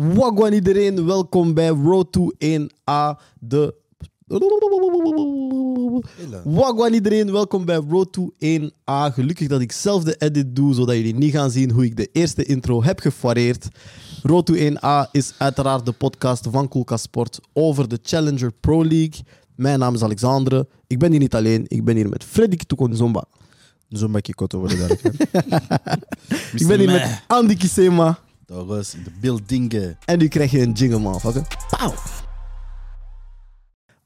Wagwan iedereen, welkom bij Road to 1A, de... Wagwan iedereen, welkom bij Road to 1A. Gelukkig dat ik zelf de edit doe, zodat jullie niet gaan zien hoe ik de eerste intro heb gefareerd. Road to 1A is uiteraard de podcast van Koelka Sport over de Challenger Pro League. Mijn naam is Alexandre. Ik ben hier niet alleen, ik ben hier met Freddy Tukonzomba. Zomba Kikoto worden daar. Ik ben hier met Andy Kisema. Was in de building. En nu krijg je een jingle, motherfucker. Pauw.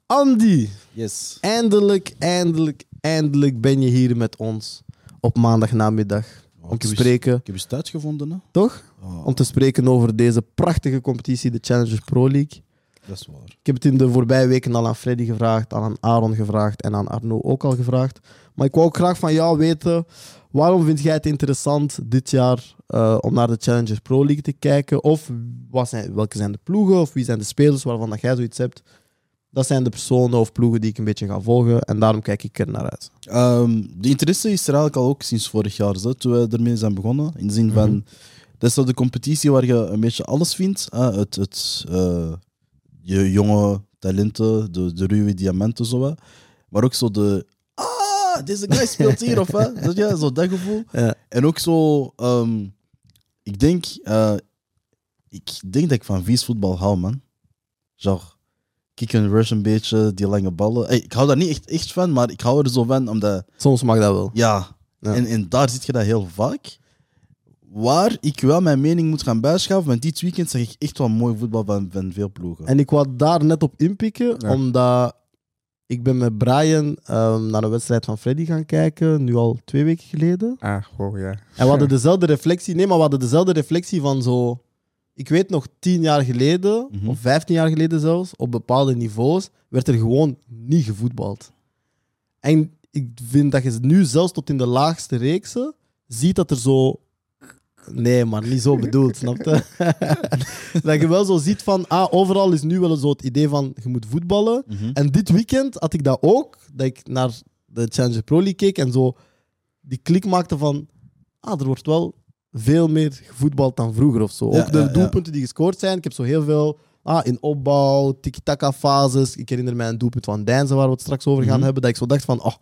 Andy, Yes. eindelijk, eindelijk, eindelijk ben je hier met ons op maandagnamiddag. Om te ik heb spreken, eens- Ik heb eens tijd gevonden, hè? toch? Oh, Om te spreken over deze prachtige competitie, de Challengers Pro League. dat is waar. Ik heb het in de voorbije weken al aan Freddy gevraagd, al aan Aaron gevraagd en aan Arno ook al gevraagd. Maar ik wou ook graag van jou weten, waarom vind jij het interessant dit jaar eh, om naar de Challengers Pro League te kijken? Of wat zijn, welke zijn de ploegen of wie zijn de spelers waarvan dat jij zoiets hebt? Dat zijn de personen of ploegen die ik een beetje ga volgen en daarom kijk ik er naar uit. Ehm, de interesse is er eigenlijk al ook sinds vorig jaar, zo, toen we ermee zijn begonnen. In de zin van, Mhm. dat is zo de competitie waar je een beetje alles vindt. Het, het, eh, je jonge talenten, de, de ruwe diamanten, zo, maar ook zo de... Ah, deze guy speelt hier, of hè? Zo, ja, zo dat gevoel. Ja. En ook zo, ehm, ik denk, eh, ik denk dat ik van vies voetbal hou, man. Genre, kick and rush een beetje, die lange ballen. Hey, ik hou daar niet echt, echt van, maar ik hou er zo van, omdat, Soms mag dat wel. ja, Ja. En, en daar zit je dat heel vaak. Waar ik wel mijn mening moet gaan bijschaven, want dit weekend zag ik echt wel mooi voetbal van, van veel ploegen. En ik wou daar net op inpikken, Ja. omdat ik ben met Brian ehm, naar een wedstrijd van Freddy gaan kijken, nu al twee weken geleden. Ah, oh ja. En we hadden dezelfde reflectie. Nee, maar we hadden dezelfde reflectie van zo. Ik weet nog, tien jaar geleden, Mhm. of vijftien jaar geleden zelfs, op bepaalde niveaus, werd er gewoon niet gevoetbald. En ik vind dat je nu zelfs tot in de laagste reeksen ziet dat er zo. Nee, maar niet zo bedoeld, snap je? dat je wel zo ziet van, ah, overal is nu wel zo het idee van, je moet voetballen. Mhm. En dit weekend had ik dat ook, dat ik naar de Challenger Pro League keek en zo die klik maakte van, ah, er wordt wel veel meer gevoetbald dan vroeger of zo. Ja, ook de ja, ja. doelpunten die gescoord zijn, ik heb zo heel veel ah, in opbouw, tiki-taka fases. Ik herinner mij een doelpunt van Deinzen waar we het straks over gaan Mhm. hebben, dat ik zo dacht van, oh,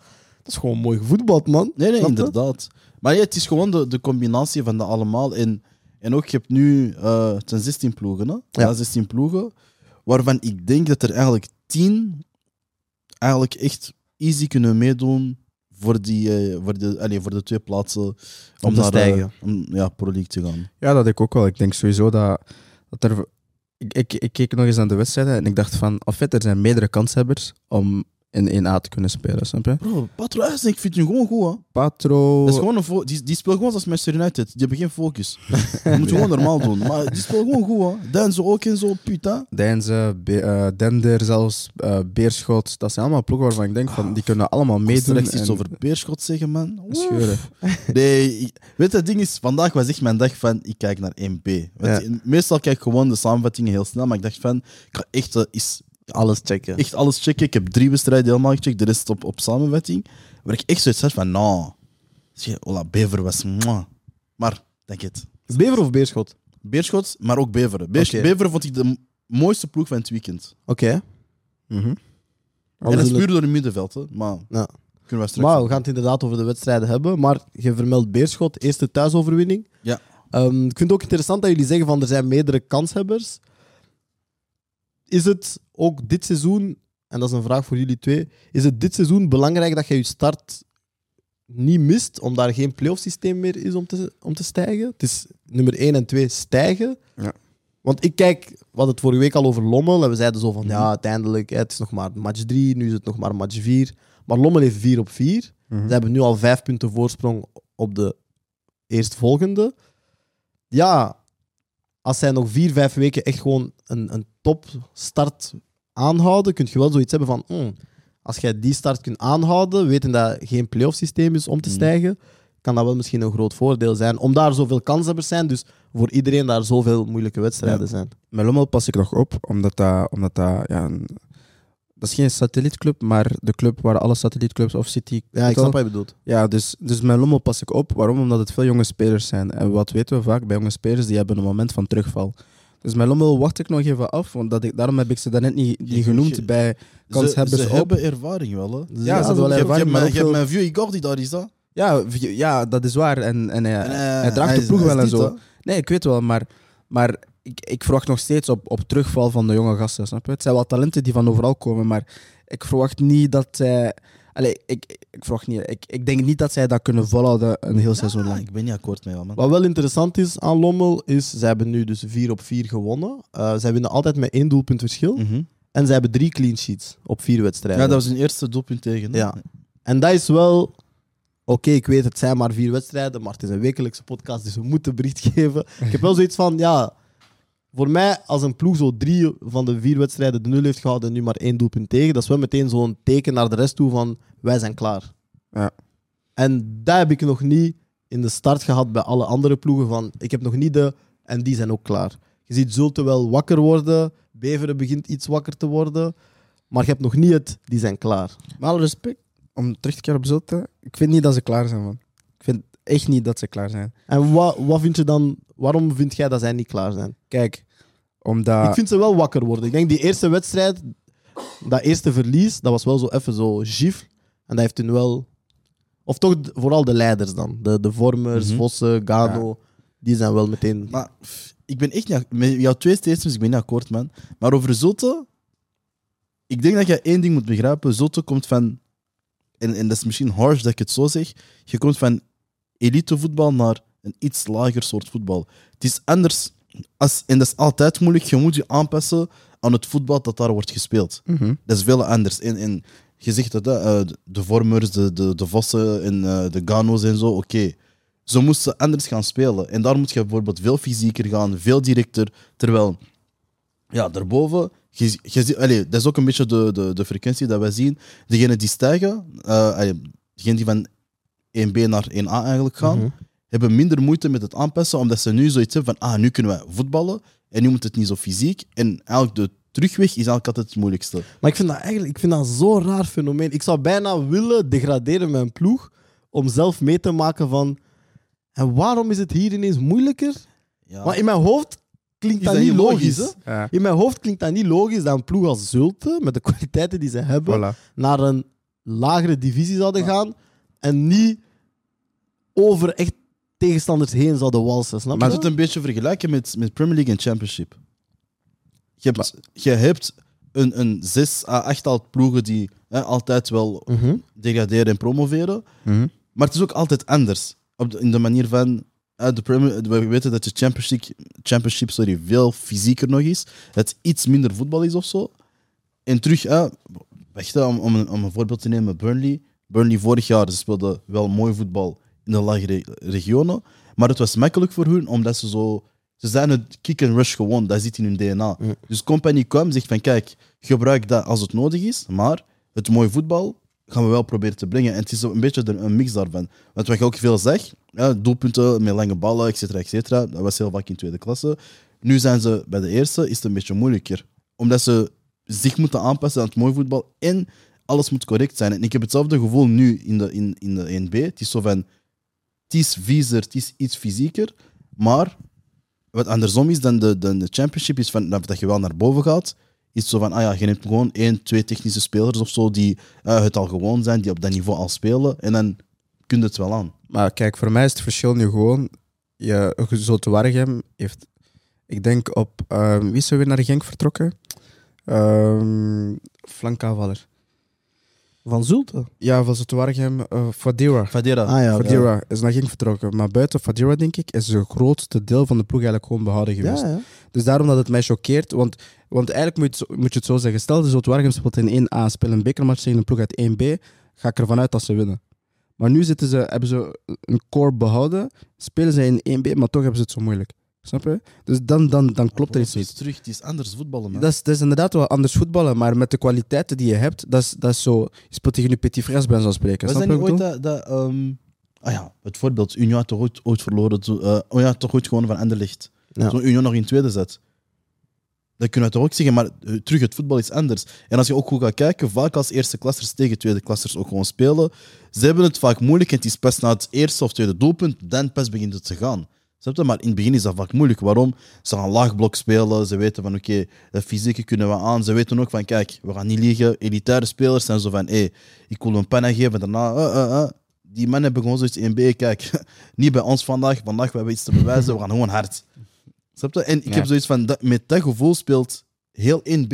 dat is gewoon mooi gevoetbald, man. Nee, nee, inderdaad. Maar ja, het is gewoon de, de combinatie van dat allemaal. En, en ook, je hebt nu, eh het zijn 16 ploegen, hè? Ja. 16 ploegen. Waarvan ik denk dat er eigenlijk 10 eigenlijk echt easy kunnen meedoen voor, die, eh, voor, de, allee, voor de twee plaatsen. Om te naar, eh, stijgen. om, ja, Pro League te gaan. Ja, dat ik ook wel. Ik denk sowieso dat, dat er... Ik, ik, ik keek nog eens aan de wedstrijden en ik dacht van, of fait, er zijn meerdere kanshebbers om in 1A te kunnen spelen, snap je? Bro, Patro ik vind hem gewoon goed, hè? Patro... Dat is gewoon een die, die speelt gewoon als Manchester United. Die hebben geen focus. Je moet gewoon normaal doen. Maar die speelt gewoon goed? Dan zo ook in zo, puta. Be- eh, Dender zelfs, eh, Beerschot. Dat zijn allemaal ploegen waarvan ik denk van, die kunnen allemaal meedoen. Meedoen iets en over Beerschot zeggen, man. scheuren. Nee, ik- weet je, het ding is, vandaag was echt mijn dag van, ik kijk naar 1B. Want Meestal kijk ik gewoon de samenvattingen heel snel, maar ik dacht van, ik ga echt, eh, is, Alles checken. echt alles checken. Ik heb drie wedstrijden helemaal gecheckt, de rest op, op samenvatting. Waar ik echt zoiets had van, nou, zie je, Ola, Bever was, mwah. maar, denk het. Bever of Beerschot? Beerschot, maar ook Beveren. Beers- Oké. Beveren vond ik de mooiste ploeg van het weekend. Oké. Mhm. En dat is in puur door het middenveld, hè. maar Ja. kunnen we straks... Maar we gaan het inderdaad over de wedstrijden hebben. Maar je vermeldt Beerschot, eerste thuisoverwinning. Ja. Ehm, ik vind het ook interessant dat jullie zeggen van er zijn meerdere kanshebbers. Is het ook dit seizoen, en dat is een vraag voor jullie twee, is het dit seizoen belangrijk dat je je start niet mist, omdat er geen playoff systeem meer is om te, om te stijgen? Het is nummer 1 en 2 stijgen. Ja. Want ik kijk, we hadden het vorige week al over Lommel en we zeiden zo van ja, uiteindelijk, het is nog maar match 3, nu is het nog maar match 4. Maar Lommel heeft 4 op 4. Mhm. Ze hebben nu al vijf punten voorsprong op de eerstvolgende. Ja, als zij nog vier, vijf weken echt gewoon een, een topstart aanhouden, kun je wel zoiets hebben van... hmm, als jij die start kunt aanhouden, weten dat geen playoff systeem is om te Mhm. stijgen, kan dat wel misschien een groot voordeel zijn. Om daar zoveel kanshebbers zijn, dus voor iedereen daar zoveel moeilijke wedstrijden Ja. zijn. Met Lommel pas ik nog op, omdat dat, omdat dat ja, een- dat is geen satellietclub, maar de club waar alle satellietclubs of City. Ja, ik snap wat je bedoelt. Ja, dus, dus met Lommel pas ik op. Waarom? Omdat het veel jonge spelers zijn. En wat weten we vaak bij jonge spelers? Die hebben een moment van terugval. Dus met Lommel wacht ik nog even af, want dat ik, daarom heb ik ze daarnet niet, niet genoemd bij Ze, kanshebbers ze hebben ervaring wel, hè. Ja, ze hebben wel ervaring, je mijn- je hebt mijn vieux Igor die daar is, hè. Ja, ja, dat is waar. En, en hij, En, eh, hij draagt de ploeg wel en zo. Nee, ik weet wel, maar, maar ik, ik verwacht nog steeds op, op terugval van de jonge gasten. Snap je? Het zijn wel talenten die van overal komen, maar ik verwacht niet dat zij. Allee, ik, ik, ik verwacht niet. Ik, ik denk niet dat zij dat kunnen volhouden een heel seizoen lang. ik ben niet akkoord met jou, man. Wat wel interessant is aan Lommel, is ze hebben nu dus 4 op 4 gewonnen. Eh zij winnen altijd met één doelpunt verschil. Mhm. En ze hebben drie clean sheets op vier wedstrijden. Ja, dat was hun eerste doelpunt tegen. hè. Ja. En dat is wel... Oké, ik weet het zijn maar vier wedstrijden, maar het is een wekelijkse podcast, dus we moeten bericht geven. Ik heb wel zoiets van, ja... Voor mij, als een ploeg zo drie van de vier wedstrijden de nul heeft gehouden en nu maar één doelpunt tegen, dat is wel meteen zo'n teken naar de rest toe van, wij zijn klaar. Ja. En dat heb ik nog niet in de start gehad bij alle andere ploegen van, ik heb nog niet de... En die zijn ook klaar. Je ziet Zulte wel wakker worden, Beveren begint iets wakker te worden, maar je hebt nog niet het, die zijn klaar. Met alle respect, om terug te keren op Zulte, ik vind niet dat ze klaar zijn, man. Echt niet dat ze klaar zijn. En wat, wat vind je dan, waarom vind jij dat zij niet klaar zijn? Kijk, omdat... Ik vind ze wel wakker worden. Ik denk die eerste wedstrijd, dat eerste verlies, dat was wel zo even zo gif. En dat heeft hun wel. Of toch vooral de leiders dan. De, de vormers, Mhm. Vossen, Gano. Die zijn wel meteen. Maar pff, ik ben echt niet... Met jouw twee statements, ik ben niet akkoord, man. Maar over Zulte... Ik denk dat je één ding moet begrijpen. Zulte komt van... En, en dat is misschien harsh dat ik het zo zeg. Je komt van elitevoetbal naar een iets lager soort voetbal. Het is anders... Als, en dat is altijd moeilijk. Je moet je aanpassen aan het voetbal dat daar wordt gespeeld. Mhm. Dat is veel anders. En, en je zegt dat, eh, de- vormers, de, de, de vossen en eh, de gano's en zo, oké. Ze moesten anders gaan spelen. En daar moet je bijvoorbeeld veel fysieker gaan, veel directer. Terwijl, ja, daarboven, je, je, allee, dat is ook een beetje de, de, de frequentie dat wij zien. Degenen die stijgen, eh allee, degenen die van 1B naar 1A eigenlijk gaan, Mhm. hebben minder moeite met het aanpassen, omdat ze nu zoiets hebben van, ah, nu kunnen we voetballen en nu moet het niet zo fysiek. En eigenlijk de terugweg is eigenlijk altijd het moeilijkste. Maar ik vind dat eigenlijk ik vind dat zo'n raar fenomeen. Ik zou bijna willen degraderen met een ploeg. Om zelf mee te maken van. En waarom is het hier ineens moeilijker? Ja. Maar in mijn hoofd klinkt dat, dat niet logisch. logisch, Ja, in mijn hoofd klinkt dat niet logisch dat een ploeg als Zulte, met de kwaliteiten die ze hebben, voilà. naar een lagere divisie zouden gaan en niet over echt tegenstanders heen zouden walsen. Snap Maar je? het een beetje vergelijken met, met Premier League en Championship. Je hebt, je hebt een, een zes à achttal ploegen die hè, altijd wel Mhm. degraderen en promoveren. Mhm. Maar het is ook altijd anders. Op de, in de manier van. hè, de Premier, we weten dat de Championship, championship sorry, veel fysieker nog is. Het iets minder voetbal is of zo. En terug, hè, wacht, om, om, een, om een voorbeeld te nemen: Burnley. Burnley vorig jaar ze speelden wel mooi voetbal in de lagere regionen. Maar het was makkelijk voor hun omdat ze zo. Ze zijn het kick and rush gewoon, dat zit in hun DNA. Mm. Dus Company kwam zegt van kijk, gebruik dat als het nodig is, maar het mooie voetbal gaan we wel proberen te brengen. En het is een beetje een een mix daarvan. Want wat je ook veel zegt, ja, doelpunten met lange ballen, et cetera, et cetera, dat was heel vaak in tweede klasse. Nu zijn ze bij de eerste, is het een beetje moeilijker. Omdat ze zich moeten aanpassen aan het mooie voetbal en alles moet correct zijn. En ik heb hetzelfde gevoel nu in de, in, in de 1B. Het is zo van, het is viezer, het is iets fysieker, maar wat andersom is dan de, de, de championship, is van, dat je wel naar boven gaat, is zo van, ah ja, je neemt gewoon één, twee technische spelers of zo die eh, het al gewoon zijn, die op dat niveau al spelen, en dan kun je het wel aan. Maar kijk, voor mij is het verschil nu gewoon... Je, Zulte Waregem heeft... Ik denk op... ehm, wie is er weer naar Genk vertrokken? Ehm flankaanvaller. Van Zulte? Ja, van Zulte Waregem. eh Fadira. Fadera. Ah ja. Fadira is naar Genk vertrokken. Maar buiten Fadira, denk ik, is het grootste deel van de ploeg eigenlijk gewoon behouden geweest. Ja, ja. Dus daarom dat het mij choqueert. Want, want eigenlijk moet je, het zo- moet je het zo zeggen. Stel, de Zulte Waregem speelt in 1A, spelen een bekermatch tegen een ploeg uit 1B. Ga ik ervan uit dat ze winnen. Maar nu zitten ze, hebben ze een core behouden. Spelen ze in 1B, maar toch hebben ze het zo moeilijk. Snap je? Dus dan, dan, dan klopt er iets Het is terug, het is anders voetballen, man. Dat is, dat is inderdaad wel anders voetballen, maar met de kwaliteiten die je hebt, dat is, dat is zo. Je speelt tegen je petit frères bij zo'n spreken. Was Snap dat je niet ooit dat... dat ehm, ah ja, het voorbeeld, Union had toch ooit, ooit verloren, zo, eh, oh ja, toch ooit gewonnen van Anderlecht. Ja. Toen Union nog in tweede zet. Dat kunnen we toch ook zeggen, maar eh, terug, het voetbal is anders. En als je ook goed gaat kijken, vaak als eerste klassers tegen tweede klassers ook gewoon spelen, ze hebben het vaak moeilijk en het is pas na het eerste of tweede doelpunt, dan pas begint het te gaan. Snap je? Maar in het begin is dat vaak moeilijk. Waarom? Ze gaan laag blok spelen. Ze weten van oké, de fysieke kunnen we aan. Ze weten ook van kijk, we gaan niet liegen. Elitaire spelers zijn zo van hé, ik wil een panna geven. Daarna, eh, eh, eh. Die mannen hebben gewoon zoiets in B. Kijk, niet bij ons vandaag. Vandaag we hebben iets te bewijzen. We gaan gewoon hard. Snap je? En ik Ja. heb zoiets van dat, met dat gevoel speelt heel 1B.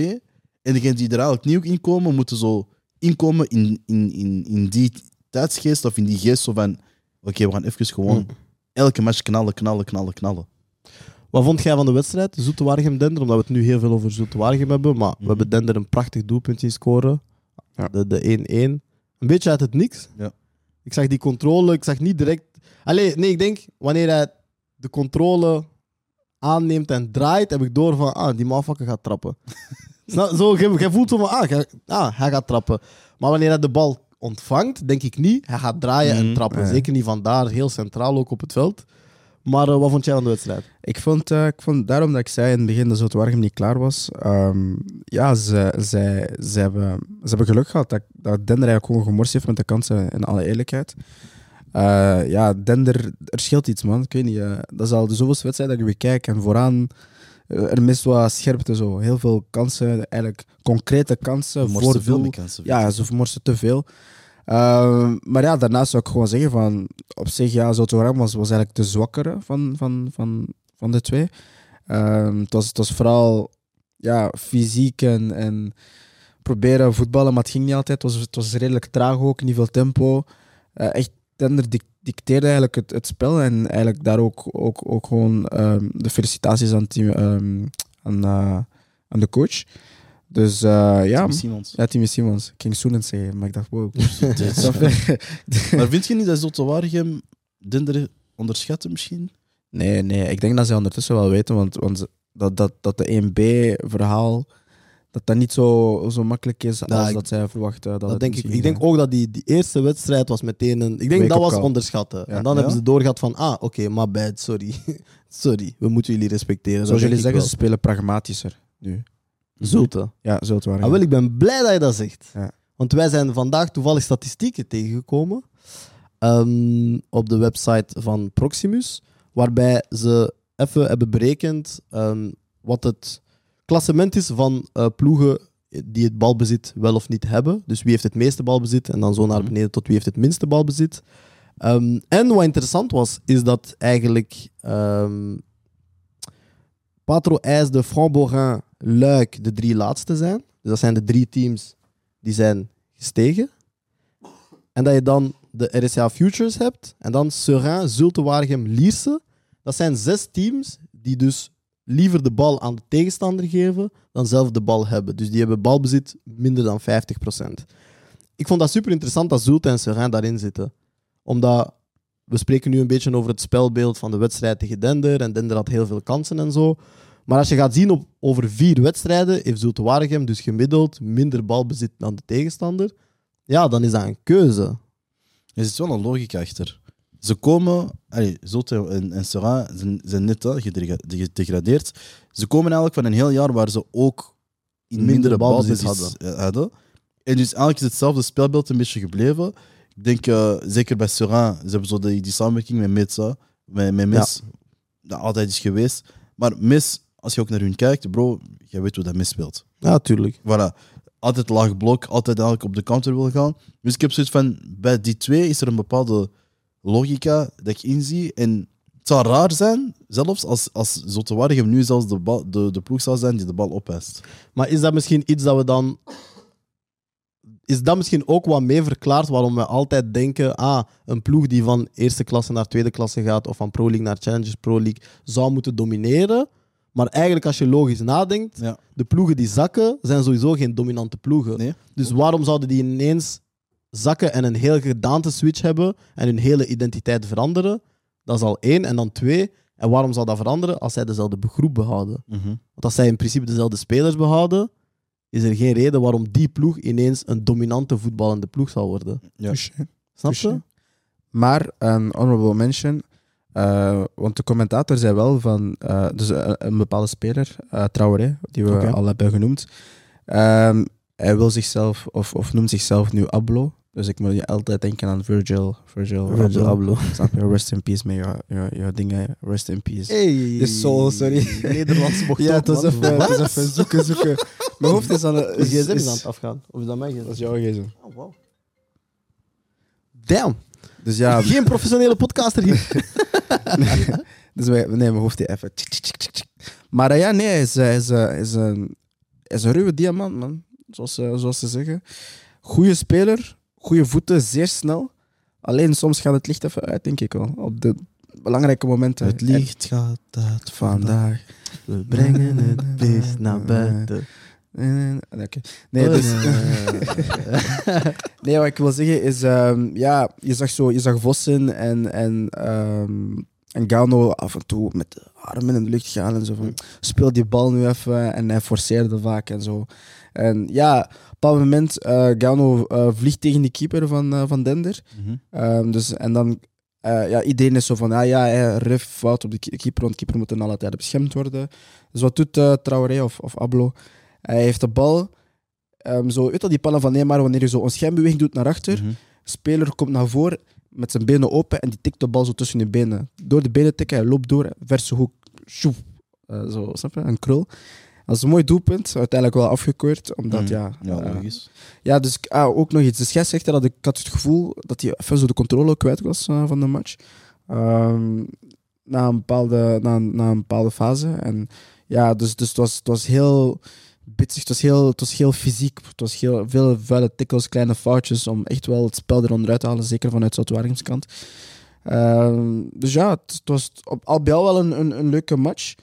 En degenen die er eigenlijk nieuw inkomen, moeten zo inkomen in, in, in, in die tijdsgeest of in die geest zo van oké, we gaan even gewoon Mm. Elke match knallen, knallen, knallen, knallen. Wat vond jij van de wedstrijd, Zoete Waregem-Dender? Omdat we het nu heel veel over Zoete Waregem hebben, maar we Mhm. hebben Dender een prachtig doelpunt zien scoren. Ja. De de 1-1. Een beetje uit het niks. Ja. Ik zag die controle, ik zag niet direct... Allee, nee, ik denk, wanneer hij de controle aanneemt en draait, heb ik door van, ah, die motherfucker gaat trappen. Zo, jij, voelt zo van, ah, ah, hij gaat trappen. Maar wanneer hij de bal ontvangt, denk ik niet, hij gaat draaien en Mhm. trappen. Zeker niet vandaar, heel centraal ook op het veld. Maar eh, wat vond jij van de wedstrijd? Ik vond, eh, ik vond daarom dat ik zei in het begin dat Zoutwaregem niet klaar was. ehm, ja, ze, zij, ze, hebben, ze hebben geluk gehad dat, dat Dender eigenlijk gewoon gemorst heeft met de kansen, in alle eerlijkheid. Eh, ja, Dender, er scheelt iets, man. Ik weet niet. dat is al de zoveelste wedstrijd dat ik weer kijk. En vooraan, er mist wat scherpte. Zo. Heel veel kansen, eigenlijk concrete kansen. Morste voor veel kansen. Ja, ze vermorsten te veel. Ehm, maar ja, daarnaast zou ik gewoon zeggen van... Op zich, ja, Zoutwaregem was, was eigenlijk de zwakkere van, van, van, van de twee. Ehm, het, was, het was vooral ja, fysiek en, en proberen voetballen, maar het ging niet altijd. Het was, het was redelijk traag ook, niet veel tempo. Eh, echt, Tender dicteerde eigenlijk het, het spel en eigenlijk daar ook, ook, ook gewoon ehm, de felicitaties aan, team, ehm, aan, eh, aan de coach. Dus eh, ja, Tim Simons. ja, Timmy Simons. Ik ging Soenen zeggen, maar ik dacht, wow. Maar vind je niet dat Zotte Waregem Dinder onderschatten misschien? nee, nee, ik denk dat ze ondertussen wel weten, want, want dat, dat, dat de 1B-verhaal, dat dat niet zo, zo makkelijk is als Ja, ik- dat zij verwachten. Dat, Dat denk ik. misschien, Ik denk ook dat die, die eerste wedstrijd was meteen een. Ik denk dat was call. onderschatten. Ja. En dan Ja? hebben ze doorgehad van, ah, oké, my bad, sorry. sorry, we moeten jullie respecteren. Zoals jullie zeggen, ik ze spelen pragmatischer nu. wel. Zulte. Ja, het waren. Ah, wel, ik ben blij dat je dat zegt. Ja. Want wij zijn vandaag toevallig statistieken tegengekomen ehm, op de website van Proximus, waarbij ze even hebben berekend ehm, wat het klassement is van eh, ploegen die het balbezit wel of niet hebben. Dus wie heeft het meeste balbezit en dan zo naar Mhm. beneden tot wie heeft het minste balbezit. Ehm, en wat interessant was, is dat eigenlijk ehm Patro IJsde, Framborin, Luik de drie laatste zijn. Dus dat zijn de drie teams die zijn gestegen. En dat je dan de RSA Futures hebt. En dan Seurin, Zulte Waregem, Lierse. Dat zijn zes teams die dus liever de bal aan de tegenstander geven dan zelf de bal hebben. Dus die hebben balbezit minder dan 50%. Ik vond dat super interessant dat Zulte en Seurin daarin zitten. Omdat we spreken nu een beetje over het spelbeeld van de wedstrijd tegen Dender. En Dender had heel veel kansen en zo. Maar als je gaat zien op, over vier wedstrijden, heeft Zulte Waregem dus gemiddeld minder balbezit dan de tegenstander. Ja, dan is dat een keuze. Er zit wel een logica achter. Ze komen, allee, en, en Sera zijn, zijn net hè, gedegradeerd. Ze komen eigenlijk van een heel jaar waar ze ook in Minder mindere balbezit hadden. hadden. En dus eigenlijk is hetzelfde spelbeeld een beetje gebleven. Ik denk, eh, zeker bij Sera, ze hebben zo die, die samenwerking met Metsa, met, met Mis, dat altijd is geweest. Maar Mis, als je ook naar hun kijkt, bro, jij weet hoe dat Mis speelt. Ja, tuurlijk. Voilà. Altijd laag blok, altijd eigenlijk op de counter wil gaan. Dus ik heb zoiets van, bij die twee is er een bepaalde logica dat ik inzie. En het zou raar zijn, zelfs als, als Zotte Waregem nu zelfs de, bal, de, de ploeg zou zijn die de bal opeist. Maar is dat misschien iets dat we dan. Is dat misschien ook wat mee verklaart waarom we altijd denken: ah, een ploeg die van eerste klasse naar tweede klasse gaat of van Pro League naar Challengers Pro League zou moeten domineren. Maar eigenlijk, als je logisch nadenkt, Ja. de ploegen die zakken zijn sowieso geen dominante ploegen. Nee. Dus waarom zouden die ineens zakken en een heel gedaante switch hebben en hun hele identiteit veranderen? Dat is al één. En dan twee. En waarom zou dat veranderen als zij dezelfde groep behouden? Want als zij in principe dezelfde spelers behouden, is er geen reden waarom die ploeg ineens een dominante voetballende ploeg zal worden. Ja. Touché. Snap je? Touché. Maar een honorable mention, eh, want de commentator zei wel van, eh, dus een, een bepaalde speler, eh Traoré, die we al hebben genoemd, ehm, hij wil zichzelf, of, of noemt zichzelf nu Ablo. Dus ik moet je altijd denken aan Virgil. Virgil, Virgil Abloh. Abloh. Snap je? Rest in peace met je dingen. Rest in peace. Hey. Is zo, sorry. Nederlands mocht Ja, het was even, het was even zoeken, zoeken. Mijn hoofd is aan De het... gsm is aan het afgaan. Of is dat mijn Dat gsm? is jouw gsm. Oh, wow. Damn. Dus ja, Geen professionele podcaster hier. dus wij, nee, mijn hoofd is even... Maar ja, nee, hij is, hij is, hij is, een, hij is een ruwe diamant, man. Zoals, eh, zoals ze zeggen. Goeie speler, goede voeten, zeer snel. Alleen soms gaat het licht even uit, denk ik wel. Op de belangrijke momenten. Het licht gaat uit vandaag. We brengen het beest naar buiten. Eh, Oké. Nee, dus... Nee, wat ik wil zeggen is, ehm, ja, je zag zo, je zag Vossen en, en, ehm, en Gano af en toe met de armen in de lucht gaan en zo van, speel die bal nu even en hij forceerde vaak en zo. En ja, op een bepaald moment, eh Gano eh, vliegt tegen die keeper van, eh, van Dender. Mhm. Ehm, dus, en dan, ja, iedereen is zo van, ah, ja, hij ref fout op de ke- keeper, want keeper moet in alle tijden beschermd worden. Dus wat doet Traoré of, of Ablo? Hij heeft de bal, ehm, zo, weet je die pannen van Neymar, wanneer je zo een schijnbeweging doet naar achter, Mhm. speler komt naar voren met zijn benen open en die tikt de bal zo tussen de benen. Door de benen tikken, hij loopt door, verse hoek, sjoep, zo, snap je? Een krul. Dat is een mooi doelpunt, uiteindelijk wel afgekeurd, omdat Mhm. ja... Ja, eh, logisch. ja, dus ah, ook nog iets. De scheidsrechter had ik had het gevoel dat hij even zo de controle kwijt was eh, van de match. Ehm, na, een bepaalde, na, een- na een bepaalde fase. En ja, dus, dus het, was, het was heel bitsig, het was heel, het was heel fysiek. Het was heel, veel vuile tikkels, kleine foutjes om echt wel het spel eronder te halen, zeker vanuit Zoutwaregem's kant. Ehm, dus ja, het, het was op, al bij al wel een, een, een leuke match.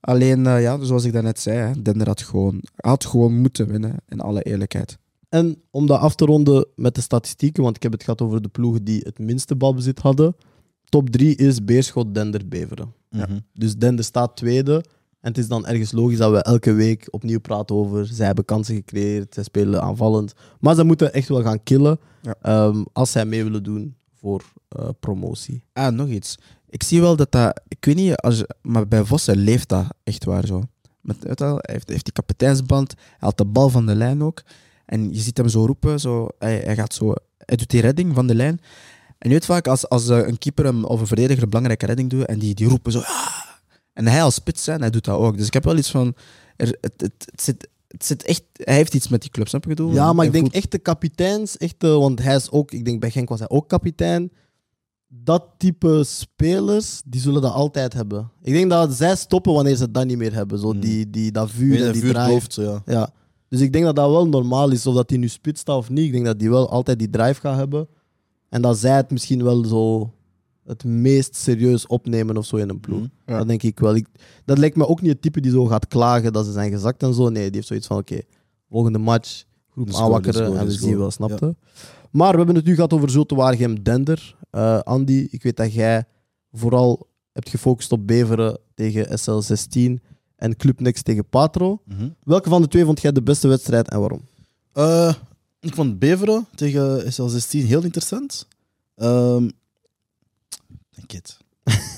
Alleen, eh, ja, zoals ik daarnet zei, hè, Dender had gewoon, had gewoon moeten winnen, in alle eerlijkheid. En om dat af te ronden met de statistieken, want ik heb het gehad over de ploegen die het minste balbezit hadden. Top 3 is Beerschot, Dender, Beveren. Mhm. Dus Dender staat tweede. En het is dan ergens logisch dat we elke week opnieuw praten over. Zij hebben kansen gecreëerd, zij spelen aanvallend. Maar ze moeten echt wel gaan killen Ja. ehm, als zij mee willen doen voor eh, promotie. Ah, nog iets. Ik zie wel dat dat... Ik weet niet, als, maar bij Vossen leeft dat echt waar zo. Met, weet hij heeft, heeft die kapiteinsband, hij haalt de bal van de lijn ook. En je ziet hem zo roepen, zo, hij, hij, gaat zo, hij doet die redding van de lijn. En je weet vaak, als, als eh, een keeper hem, of een verdediger een belangrijke redding doet, en die, die roepen zo... "Ah!" En hij als spits, hè, hij doet dat ook. Dus ik heb wel iets van... Er, het, het, het, zit, het zit echt... Hij heeft iets met die club, snap je bedoel? Ja, maar ik denk echt de kapiteins, echt, de- want hij is ook, ik denk bij Genk was hij ook kapitein. Dat type spelers, die zullen dat altijd hebben. Ik denk dat zij stoppen wanneer ze dat niet meer hebben. Zo Hmm. die, die, dat vuur en die vuur drive. zo, ja. Ja. Dus ik denk dat dat wel normaal is, of dat hij nu spits staat of niet. Ik denk dat hij wel altijd die drive gaat hebben. En dat zij het misschien wel zo het meest serieus opnemen of zo in een ploeg. Ja. Dat denk ik wel. Ik, dat lijkt me ook niet het type die zo gaat klagen dat ze zijn gezakt en zo. Nee, die heeft zoiets van: oké, volgende match, groep go, aanwakkeren go, en we zien wel, snapte? Maar we hebben het nu gehad over Zulte Waregem Dender. Eh, Andy, ik weet dat jij vooral hebt gefocust op Beveren tegen SL16 en Club Next tegen Patro. Mhm. Welke van de twee vond jij de beste wedstrijd en waarom? Eh, ik vond Beveren tegen SL16 heel interessant. Ehm denk het.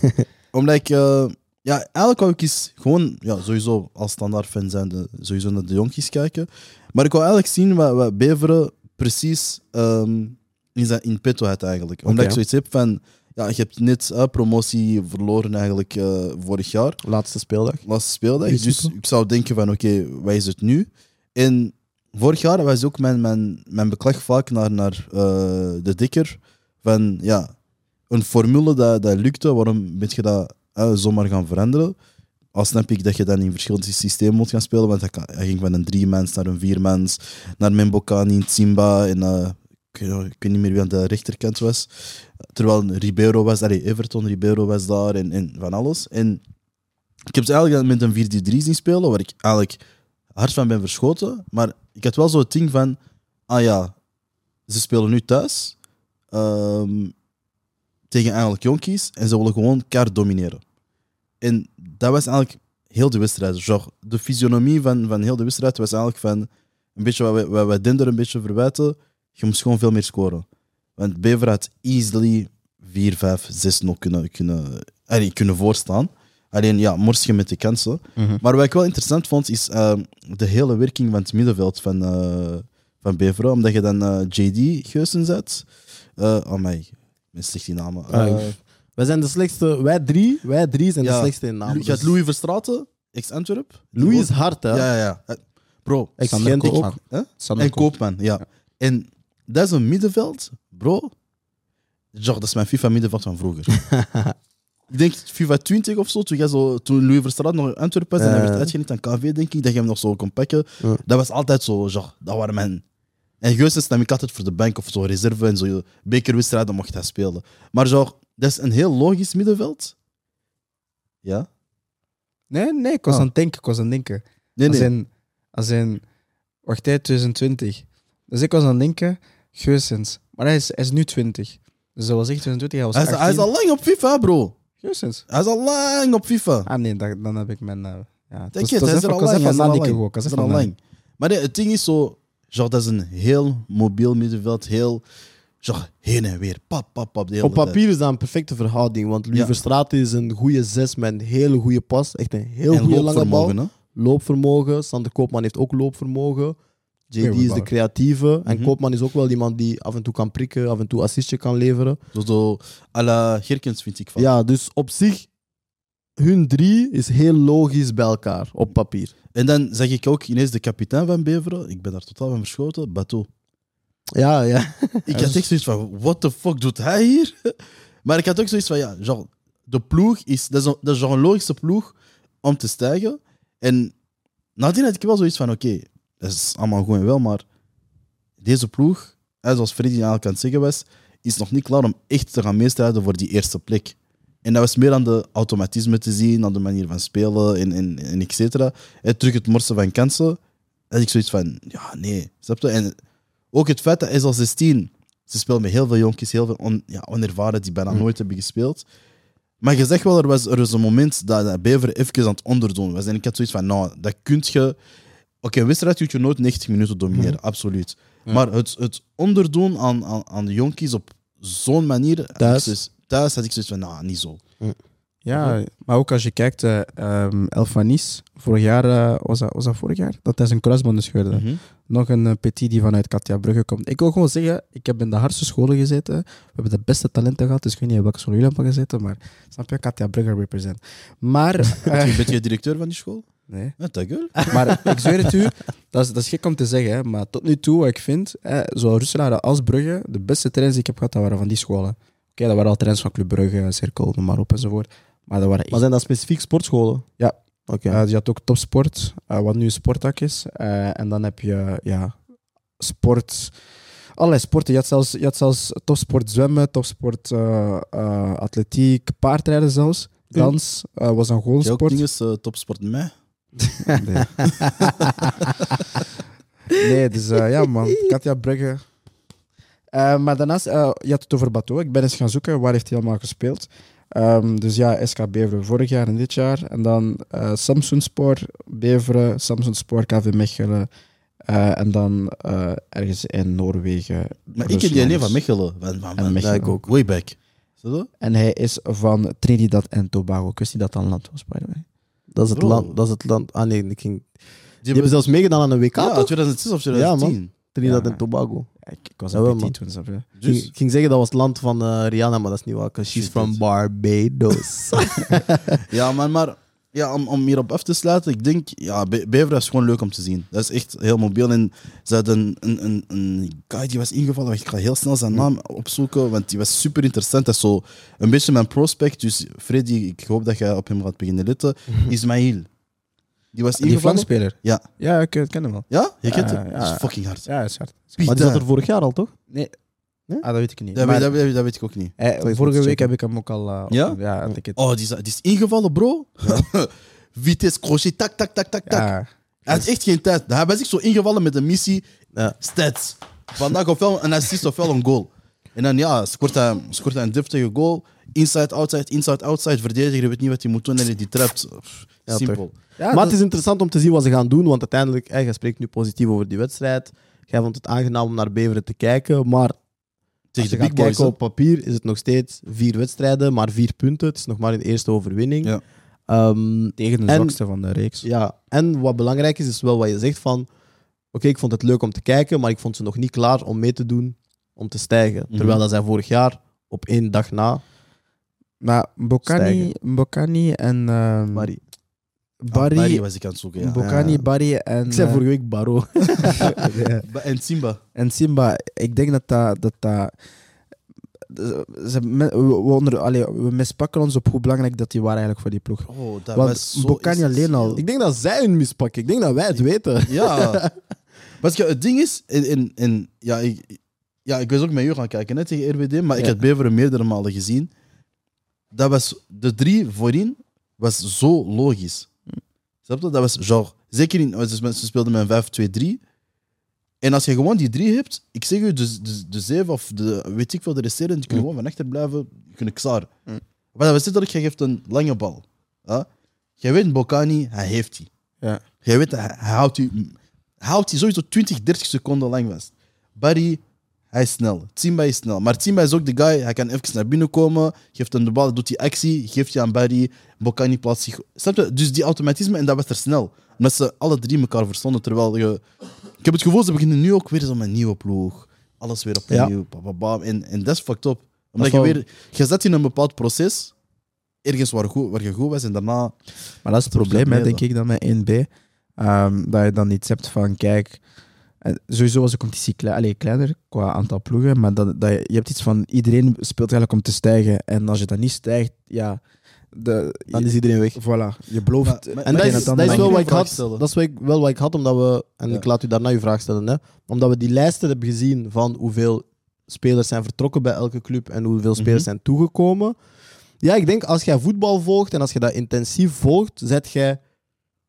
Omdat ik... eh, ja, eigenlijk wou ik eens gewoon... Ja, sowieso als standaard fan zijn, de, sowieso naar de jonkies kijken. Maar ik wou eigenlijk zien wat, wat Beveren precies ehm, in, zijn, in petto had eigenlijk. Omdat ik zoiets heb van... Ja, je hebt net eh, promotie verloren eigenlijk eh, vorig jaar. Laatste speeldag. laatste speeldag. Dus ik zou denken van, oké, wat is het nu? En vorig jaar was ook mijn, mijn, mijn beklag vaak naar, naar eh, de dikker. Van, ja, een formule dat, dat lukte, waarom ben je dat zomaar gaan veranderen? Al snap ik dat je dan in verschillende systemen moet gaan spelen, want hij, ging van een drie-mans naar een vier-mans, naar Membokani, Simba en eh, ik, weet- niet meer wie aan de rechterkant was. Terwijl Ribeiro was, allee, Everton Ribeiro was daar en, en van alles. En ik heb ze eigenlijk met een 4-3 zien spelen, waar ik eigenlijk hard van ben verschoten. Maar ik had wel zo het ding van, ah ja, ze spelen nu thuis ehm, tegen eigenlijk jonkies en ze willen gewoon kaart domineren. En dat was eigenlijk heel de wedstrijd. Genre, de fysionomie van, van heel de wedstrijd was eigenlijk van, een beetje wat wij, wat wij Dinder een beetje verwijten, je moest gewoon veel meer scoren. Want Bever had easily 4, 5, 6 nog kunnen, kunnen, allee, kunnen voorstaan. Alleen ja, mors je met de kansen. Maar wat ik wel interessant vond, is ehm, de hele werking van het middenveld van, eh, van Beveren, omdat je dan eh, JD Geusen zet. Eh oh my, mijn slecht die namen. Wij zijn de slechtste, wij drie, wij drie zijn de Ja, slechtste in naam. Je hebt Louis Verstraeten, ex-Antwerp. Louis is hard, hè? Ja, ja. Eh, Bro, Ex Sander Gent ook. Koopman. Hè? Sander en Koopman. Koopman, ja. En dat is een middenveld, bro. Genre, dat is mijn FIFA middenveld van vroeger. ik denk FIFA 20 of zo, toen, jij zo, toen Louis Verstraeten nog in Antwerpen was en Ja. hij werd uitgeniet aan KV, denk ik, dat je hem nog zo kon pakken. Ja. Dat was altijd zo, genre, dat waren mijn... En Geusens nam ik altijd voor de bank of zo reserve en zo bekerwedstrijden mocht hij spelen. Maar genre, dat is een heel logisch middenveld. Ja? Nee, nee, ik was Ah. aan het denken, ik was aan het denken. Nee, Als nee. in, als in, wacht tijd 2020. Dus ik was aan het denken, Geusens. Maar hij is, hij is nu 20. Dus dat was echt 2020, hij was Hij is, hij is 18. al lang op FIFA, bro. Geusens. Hij is al lang op FIFA. Ah nee, dat, dan heb ik mijn... eh, ja, Denk je, het hij is er al lang. hij is er al lang. Hij is er al. Maar nee, het ding is zo, genre, dat is een heel mobiel middenveld, heel, genre, heen en weer, pap, pap, pap, de hele Op tijd. papier is dat een perfecte verhouding, want Louis Ja. Is een goede zes met een hele goede pas. Echt een heel goede lange bal. loopvermogen, hè. Loopvermogen. Sander Koopman heeft ook loopvermogen. JD is de creatieve. En Mhm. Koopman is ook wel iemand die af en toe kan prikken, af en toe assistje kan leveren. Zo, zo, à la Gerkens vind ik van. Ja, dus op zich, hun drie is heel logisch bij elkaar op papier. En dan zeg ik ook ineens de kapitein van Beveren, ik ben daar totaal van verschoten, Bateau. Ja, ja. Ik had echt zoiets van, what the fuck doet hij hier? Maar ik had ook zoiets van, ja, genre, de ploeg is, dat is, een, een logische ploeg om te stijgen. En nadien had ik wel zoiets van, oké, dat is allemaal goed en wel, maar deze ploeg, zoals Freddy eigenlijk aan het zeggen was, is nog niet klaar om echt te gaan meestrijden voor die eerste plek. En dat was meer aan de automatisme te zien, aan de manier van spelen en, en, en et cetera. En terug het morsen van kansen, had ik zoiets van, ja, nee, snap je? En ook het feit dat hij is al 16, ze spelen met heel veel jonkies, heel veel on- ja, onervaren die bijna nooit hebben gespeeld. Maar je zegt wel, er was, er was een moment dat, dat Bever even aan het onderdoen was. En ik had zoiets van, nou, dat kun je... Oké, wedstrijd kun je nooit 90 minuten domineren, absoluut. Ja. Maar het, het onderdoen aan, aan, aan de jonkies op zo'n manier... had Thuis? zoiets- thuis had ik zoiets van, nou, niet zo. Ja, maar ook als je kijkt, eh ehm Elfanis, vorig jaar, eh, was, dat, was dat vorig jaar? Dat hij zijn kruisbanden scheurde. Mhm. Nog een eh, petit die vanuit Katia Brugge komt. Ik wil gewoon zeggen, ik heb in de hardste scholen gezeten. We hebben de beste talenten gehad, dus ik weet niet in welke school jullie hebben gezeten, maar snap je, Katia Brugge represent. Maar, eh, Ben je directeur van die school? nee. Ja, dat maar ik zweer het u, dat is, dat is gek om te zeggen, hè, maar tot nu toe, wat ik vind, hè, zowel Roeselaar als Brugge, de beste trainers die ik heb gehad, dat waren van die scholen. Oké, dat waren al trainers van Club Brugge, Cirkel, noem maar op enzovoort. Maar dat waren echt Maar zijn dat specifiek sportscholen? Ja. Oké. Ja, je had ook topsport, eh, wat nu een sportak is. Eh, en dan heb je ja, sport, allerlei sporten. Je had zelfs, je had zelfs topsport zwemmen, topsport eh, eh, atletiek, paardrijden zelfs. Dans eh, was een gewoon sport. dingen, uh, topsport mee? Nee. nee, dus eh, ja man, Katja Brugge. Eh, maar daarnaast, eh, je had het over Bateau. Ik ben eens gaan zoeken, waar heeft hij allemaal gespeeld? Ehm, dus ja, SK Beveren vorig jaar en dit jaar. En dan eh Samsung Sport, Beveren, Samsung Sport, KV Mechelen. eh, en dan eh, ergens in Noorwegen. Maar ik ken die alleen van Mechelen. Van, van, En van, Mechelen. Ja, ik ook. Way back. En hij is van Trinidad en Tobago. Ik wist niet dat dat een land was, by the way. Dat is het Bro. land. Dat is het land. Ah nee, ik ging... Die Die hebben zelfs meegedaan aan een WK, ja, toch? 2006 of Ja, 2010. Trinidad Ja. en Tobago. Ik, ik was Ja, een petit toen, snap je? Ik Dus, ging, ik ging zeggen dat was het land van eh, Rihanna, maar dat is niet waar. 'cause she's Shit, from Barbados. ja, man, maar ja, om, om hierop af te sluiten, ik denk, ja, Be- Beveren is gewoon leuk om te zien. Dat is echt heel mobiel. En ze hadden een, een, een, een guy die was ingevallen, ik ga heel snel zijn naam opzoeken, want die was super interessant. Dat is zo een beetje mijn prospect. Dus Freddy, ik hoop dat jij op hem gaat beginnen letten. Ismail. Die was Die ingevallen. flankspeler? Ja. Ja, ik eh, ken hem wel. Ja, je kent hem? ja. Dat is fucking hard. Ja, is hard. maar die zat er vorig jaar al, toch? Nee. Nee? Ah, dat weet ik niet. Dat, Maar, weet, dat, weet, dat weet ik ook niet. eh, eens vorige moeten week checken. heb ik hem ook al... eh, Ja? op- Ja, had ik het. Oh, die is, die is ingevallen, bro. Vitesse, crochet, tak, tak, tak, tak, tak. ja. Hij had echt geen tijd. Hij was zich zo ingevallen met de missie Ja. stats. Vandaag ofwel een assist ofwel een goal. En dan ja, scoort hij, scoort hij een deftige goal. Inside, outside, inside, outside. Verdediger weet niet wat hij moet doen en die trapt. Ja, Simpel. Ja, maar dat- het is interessant om te zien wat ze gaan doen, want uiteindelijk, eh, jij spreekt nu positief over die wedstrijd. Jij vond het aangenaam om naar Beveren te kijken, maar Tegen als de je big boys. op papier is het nog steeds vier wedstrijden, maar vier punten. Het is nog maar een eerste overwinning. Ja. Ehm, tegen de En- zwakste van de reeks. ja. En wat belangrijk is, is wel wat je zegt van Oké, ik vond het leuk om te kijken, maar ik vond ze nog niet klaar om mee te doen, om te stijgen. Mhm. Terwijl dat zij vorig jaar op één dag na, Maar Bokani, Stijgen. En ehm, Barry. Barry, Ah, Barry was ik aan het zoeken, ja. Bokani, Ja. Barry en, Ik zei eh, vorige week Baro. ja. Ba- En Simba. en Simba. Ik denk dat dat... dat, dat ze, me- we, we onder, allee, we mispakken ons op hoe belangrijk dat die waren eigenlijk voor die ploeg. Oh, dat Want was zo Bokani alleen al- ik denk dat zij hun mispakken. Ik denk dat wij het weten. Ja. Want ja, het ding is, in, in, in- ja, ik, ja, ik was ook met jou gaan kijken net tegen RWD, maar ik Ja. had Beveren meerdere malen gezien. Dat was, de drie voorin was zo logisch. Snap je? Dat was genre, zeker in, ze ze speelden met een 5-2-3. En als je gewoon die drie hebt, ik zeg je, de, de, de zeven of de, weet ik veel, de resterende, die kunnen Mm. gewoon van achter blijven, kunnen klaar. Mm. Maar dat was dat je geeft een lange bal. Ja? Jij weet, Bokani, hij heeft die. Ja. Jij weet, hij, hij houdt die, hij houdt die sowieso 20, 30 seconden lang vast. Barry, hij is snel. Timba is snel. Maar Timba is ook de guy, hij kan even naar binnen komen, geeft hem de bal, doet die actie, geeft die aan Barry, Bokani plaatst zich. Snap je? Dus die automatisme, en dat was er snel. Omdat ze alle drie elkaar verstonden, terwijl je... Ik heb het gevoel, ze beginnen nu ook weer zo met een nieuwe ploeg. Alles weer opnieuw. ba. En, en dat is fucked up. Omdat je weer... Je zet in een bepaald proces, ergens waar, goed, waar je goed was, en daarna... Maar dat is het probleem, hè, denk ik, dan met 1B. Ehm, dat je dan iets hebt van, kijk... Sowieso was de competitie klei- allee, kleiner qua aantal ploegen, maar dat, dat je, je hebt iets van iedereen speelt eigenlijk om te stijgen. En als je dan niet stijgt, ja, de, Dan is iedereen weg. Voilà, je belooft. Maar- En dat is, dat is wel wat ik had. stellen? Dat is wel wat ik had, omdat we... En Ja. ik laat u daarna uw vraag stellen. Hè, omdat we die lijsten hebben gezien van hoeveel spelers zijn vertrokken bij elke club en hoeveel spelers Mhm. zijn toegekomen. Ja, ik denk als jij voetbal volgt en als je dat intensief volgt, zet jij